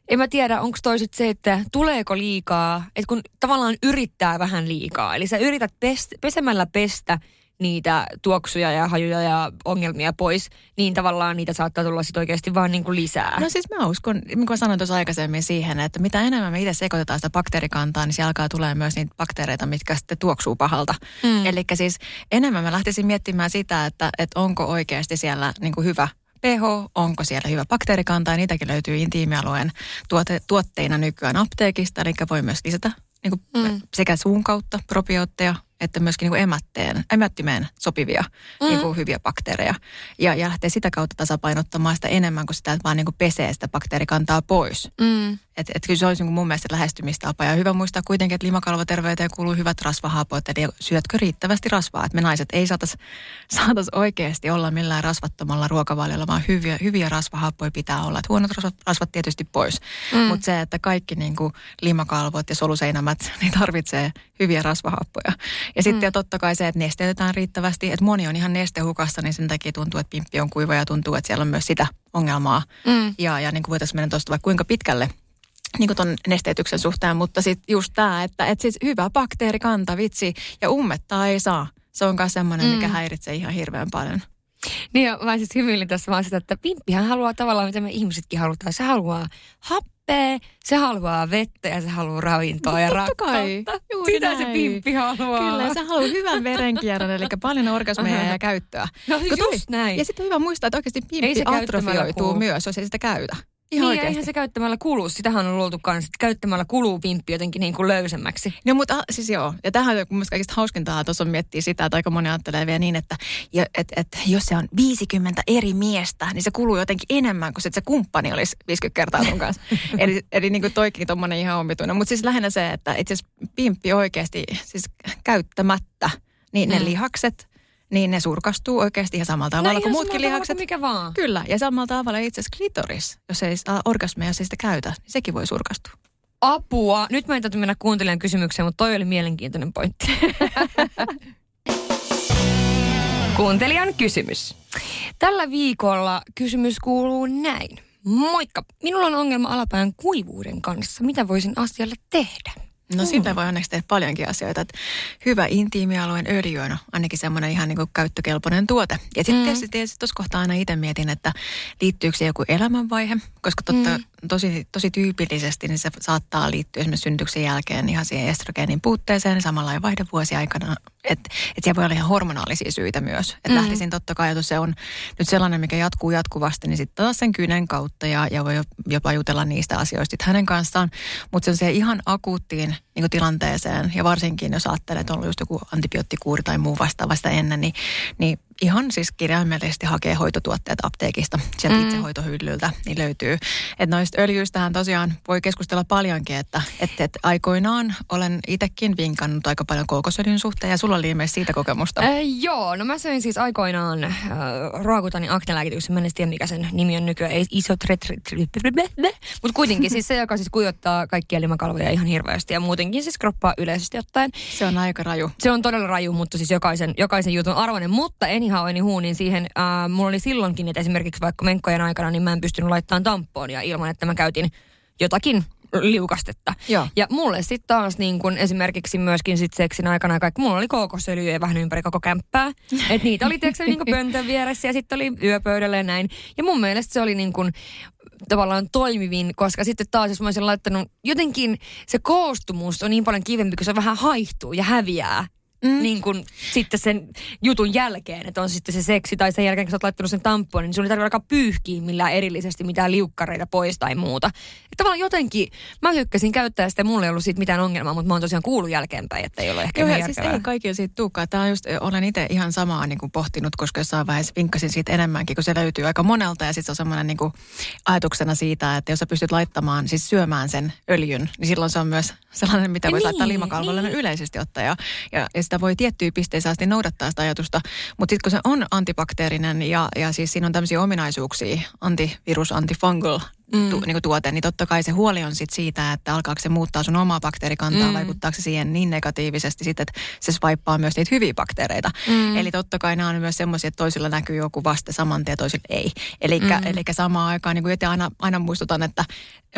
en mä tiedä, onko toiset se, että tuleeko liikaa, että kun tavallaan yrittää vähän liikaa. Eli sä yrität pest, pesemällä pestä niitä tuoksuja ja hajuja ja ongelmia pois, niin tavallaan niitä saattaa tulla sitten oikeasti vaan niin kuin lisää. No siis mä uskon, niin kuin sanoin tuossa aikaisemmin siihen, että mitä enemmän me itse sekoitetaan sitä bakteerikantaa, niin siellä alkaa tulee myös niitä bakteereita, mitkä sitten tuoksuu pahalta. Mm. Eli siis enemmän mä lähtisin miettimään sitä, että, että onko oikeasti siellä niin kuin hyvä pH, onko siellä hyvä bakteerikanta ja niitäkin löytyy intiimialueen tuote, tuotteina nykyään apteekista, eli voi myös lisätä niin kuin mm. sekä suun kautta probiootteja että myöskin niin kuin emätteen, emättimeen sopivia mm. niin kuin hyviä bakteereja. Ja, ja lähtee sitä kautta tasapainottamaan sitä enemmän kuin sitä, että vaan niin kuin pesee sitä bakteerikantaa pois. Mm. Että et kyllä se olisi niin mun mielestä lähestymistapa. Ja hyvä muistaa kuitenkin, että limakalvoterveyteen kuuluu hyvät rasvahapot. Eli syötkö riittävästi rasvaa? Että me naiset ei saatas, saatas oikeasti olla millään rasvattomalla ruokavaliolla, vaan hyviä, hyviä rasvahappoja pitää olla. Että huonot rasvat, rasvat tietysti pois. Mm. Mutta se, että kaikki niin kuin limakalvot ja soluseinämät, <laughs> niin tarvitsee hyviä rasvahappoja. Ja sitten mm. totta kai se, että nesteytetään riittävästi. Että moni on ihan nestehukassa, niin sen takia tuntuu, että pimppi on kuiva ja tuntuu, että siellä on myös sitä ongelmaa. Mm. Ja, ja niin kuin voitaisiin mennä tuosta vaikka kuinka pitkälle niin kuin ton nesteytyksen suhteen, mutta sitten just tämä, että et siis hyvä bakteerikanta, vitsi, ja ummettaa ei saa. Se on myös semmoinen, mm. mikä häiritsee ihan hirveän paljon. Niin ja mä siis hymyilin tässä vaan sitä, että pimppihän haluaa tavallaan, mitä me ihmisetkin halutaan. Se haluaa happea, se haluaa vettä ja se haluaa ravintoa no, ja rakkautta. Kai. Juuri Sitä näin. se pimppi haluaa. Kyllä, se haluaa hyvän verenkierron, eli paljon orgasmeja ja käyttöä. No just näin. Ja sitten on hyvä muistaa, että oikeasti pimppi atrofioituu myös, jos ei sitä käytä. Ihan niin, eihän se käyttämällä kuluu. Sitähän on luultu kanssa, että käyttämällä kuluu pimppi jotenkin niin kuin löysemmäksi. No mutta siis joo, ja tähän on mun kaikista hauskintaa tuossa on miettiä sitä, että aika moni ajattelee vielä niin, että et, et, et, jos se on 50 eri miestä, niin se kuluu jotenkin enemmän kuin se, että se kumppani olisi 50 kertaa sun kanssa. <laughs> eli eli niin kuin toikin tommonen ihan omituinen. Mutta siis lähinnä se, että itse pimppi oikeasti siis käyttämättä, niin ne mm. lihakset – niin ne surkastuu oikeasti ihan samalla tavalla no, kuin muutkin lihakset. Mikä vaan. Kyllä, ja samalla tavalla itse asiassa klitoris, jos ei saa orgasmia, jos ei sitä käytä, niin sekin voi surkastua. Apua. Nyt mä en täytyy mennä kuuntelijan kysymykseen, mutta toi oli mielenkiintoinen pointti. <laughs> Kuuntelijan kysymys. Tällä viikolla kysymys kuuluu näin. Moikka, minulla on ongelma alapään kuivuuden kanssa. Mitä voisin asialle tehdä? No mm. siitä voi onneksi tehdä paljonkin asioita. Että hyvä intiimialueen öljy on ainakin semmoinen ihan niin kuin käyttökelpoinen tuote. Ja sitten mm. tietysti, tietysti tuossa kohtaa aina itse mietin, että liittyykö se joku elämänvaihe, koska totta, mm. tosi, tosi tyypillisesti niin se saattaa liittyä esimerkiksi syntyksen jälkeen ihan siihen estrogeenin puutteeseen samalla ja vaihdevuosi aikana. Että et siellä voi olla ihan hormonaalisia syitä myös. Että mm. lähtisin totta kai, että se on nyt sellainen, mikä jatkuu jatkuvasti, niin sitten taas sen kynen kautta ja, ja voi jopa jutella niistä asioista hänen kanssaan. Mutta se on se ihan akuuttiin niin tilanteeseen ja varsinkin jos ajattelee, että on ollut just joku antibioottikuuri tai muu vastaavasta ennen, niin, niin ihan siis kirjaimellisesti hakee hoitotuotteet apteekista sieltä mm. itsehoitohyllyltä, niin löytyy. Että noista öljyistähän tosiaan voi keskustella paljonkin, että, että, että aikoinaan olen itsekin vinkannut aika paljon kookosöljyn suhteen ja sulla oli ilmeisesti siitä kokemusta. Äh, joo, no mä söin siis aikoinaan äh, ruokutanin aknelääkityksen, mä en tiedä mikä sen nimi on nykyään, ei mutta kuitenkin siis se, joka siis kujottaa kaikkia limakalvoja ihan hirveästi ja muutenkin siis kroppaa yleisesti ottaen. Se on aika raju. Se on todella raju, mutta siis jokaisen, jokaisen jutun arvoinen, mutta en anyhow, anywho, niin siihen äh, mulla oli silloinkin, että esimerkiksi vaikka menkkojen aikana, niin mä en pystynyt laittamaan tamponia ilman, että mä käytin jotakin liukastetta. Joo. Ja mulle sitten taas niin kun esimerkiksi myöskin sit seksin aikana kaikki, mulla oli kookosöljyä vähän ympäri koko kämppää. että niitä oli tietysti niin pöntön vieressä ja sitten oli yöpöydällä ja näin. Ja mun mielestä se oli niin kun, tavallaan toimivin, koska sitten taas jos mä olisin laittanut, jotenkin se koostumus on niin paljon kivempi, kun se vähän haihtuu ja häviää mm. niin kuin sitten sen jutun jälkeen, että on sitten se seksi tai sen jälkeen, kun sä oot laittanut sen tampoon, niin sun ei tarvitse alkaa pyyhkiä millään erillisesti mitään liukkareita pois tai muuta. Tavallaan jotenkin, mä tykkäsin käyttää sitä mulla ei ollut siitä mitään ongelmaa, mutta mä oon tosiaan kuullut jälkeenpäin, että ei ole ehkä Joo, ihan siis ei kaikilla siitä tuukaan. Tämä on just, olen itse ihan samaa niin kuin pohtinut, koska jossain vaiheessa vinkkasin siitä enemmänkin, kun se löytyy aika monelta. Ja sitten se on semmoinen niin kuin ajatuksena siitä, että jos sä pystyt laittamaan, siis syömään sen öljyn, niin silloin se on myös sellainen, mitä voi Niin, laittaa limakalvolle niin. yleisesti ottaa. Ja, ja, ja sitä voi tiettyyn pisteeseen asti noudattaa sitä ajatusta. Mutta sitten kun se on antibakteerinen ja, ja siis siinä on tämmöisiä ominaisuuksia, antivirus, antifungal, mm. tu, niin tuote, niin totta kai se huoli on sit siitä, että alkaako se muuttaa sun omaa bakteerikantaa, mm. vaikuttaako se siihen niin negatiivisesti sitten, että se swipaa myös niitä hyviä bakteereita. Mm. Eli totta kai nämä on myös semmoisia, että toisilla näkyy joku vaste saman tien toisilla ei. Eli mm. samaan aikaan, niin kuin aina, aina muistutan, että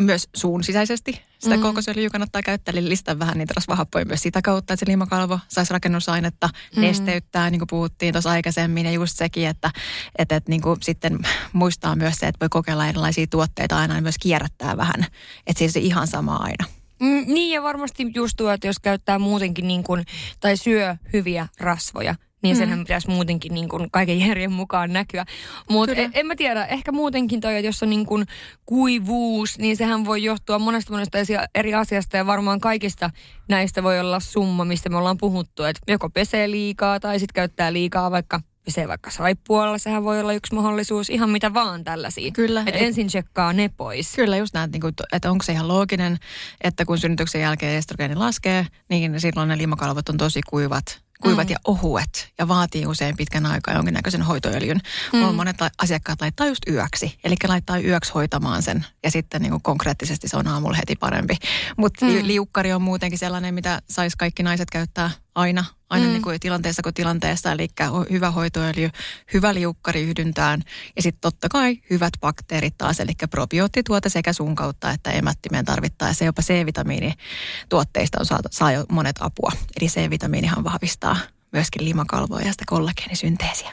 myös suun sisäisesti sitä mm. kookosöljyä kannattaa käyttää, eli lisätä vähän niitä rasvahappoja myös sitä kautta, että se limakalvo saisi rakennusainetta, mm. nesteyttää, niin kuin puhuttiin tuossa aikaisemmin, ja just sekin, että, että, että niin kuin sitten muistaa myös se, että voi kokeilla erilaisia tuotteita aina ja myös kierrättää vähän, että ole se ihan sama aina. Mm, niin ja varmasti just tuo, että jos käyttää muutenkin niin kuin, tai syö hyviä rasvoja, niin senhän pitäisi muutenkin niin kuin kaiken järjen mukaan näkyä. Mutta en, en mä tiedä, ehkä muutenkin toi, että jos on niin kuin kuivuus, niin sehän voi johtua monesta monesta eri asiasta ja varmaan kaikista näistä voi olla summa, mistä me ollaan puhuttu, että joko pesee liikaa tai sitten käyttää liikaa vaikka pesee vaikka saippualla, sehän voi olla yksi mahdollisuus, ihan mitä vaan tällaisia. Kyllä. Että Et- ensin tsekkaa ne pois. Kyllä just näet, niin kuin, että onko se ihan looginen, että kun synnytyksen jälkeen estrogeeni laskee, niin silloin ne limakalvot on tosi kuivat, kuivat mm. ja ohuet ja vaatii usein pitkän aikaa jonkinnäköisen hoitoöljyn. Mm. Mulla on monet asiakkaat laittaa just yöksi, eli laittaa yöksi hoitamaan sen ja sitten niin konkreettisesti se on aamulla heti parempi. Mutta mm. liukkari on muutenkin sellainen, mitä sais kaikki naiset käyttää aina, aina mm. niin kuin tilanteessa kuin tilanteessa, eli hyvä hoitoöljy, hyvä liukkari yhdyntään ja sitten totta kai hyvät bakteerit taas, eli probioottituote sekä sun kautta että emättimeen tarvittaessa. Jopa C-vitamiinituotteista on saatu, saa jo monet apua, eli C-vitamiinihan vahvistaa myöskin limakalvoa ja sitä kollageenisynteesiä.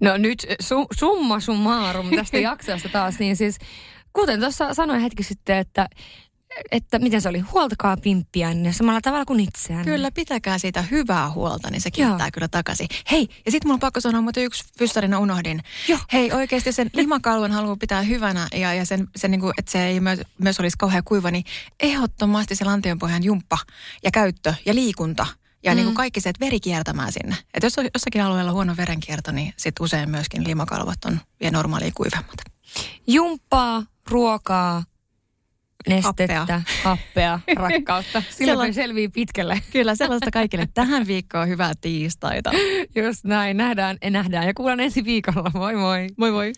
No nyt su, summa summarum tästä <laughs> jaksosta taas, niin siis kuten tuossa sanoin hetki sitten, että että miten se oli, huoltakaa pimppiänne samalla tavalla kuin itseään. Kyllä, pitäkää siitä hyvää huolta, niin se kiittää Joo. kyllä takaisin. Hei, ja sitten mulla on pakko sanoa, mutta yksi fyssarina unohdin. Joo. Hei, oikeasti sen limakalvon haluaa pitää hyvänä ja, ja sen, sen niinku, että se ei myös, myös olisi kauhean kuiva, niin ehdottomasti se lantionpohjan jumppa ja käyttö ja liikunta. Ja mm. niin kuin kaikki se, että veri kiertämään sinne. Että jos on jossakin alueella huono verenkierto, niin sitten usein myöskin limakalvot on vielä normaalia kuivemmat. Jumppaa, ruokaa, nestettä, Happea. happea, rakkautta. <laughs> Silloin Sella- selvii pitkälle. <laughs> Kyllä, sellaista kaikille tähän viikkoon hyvää tiistaita. Just näin. Nähdään, nähdään ja kuullaan ensi viikolla. Moi moi. Moi moi.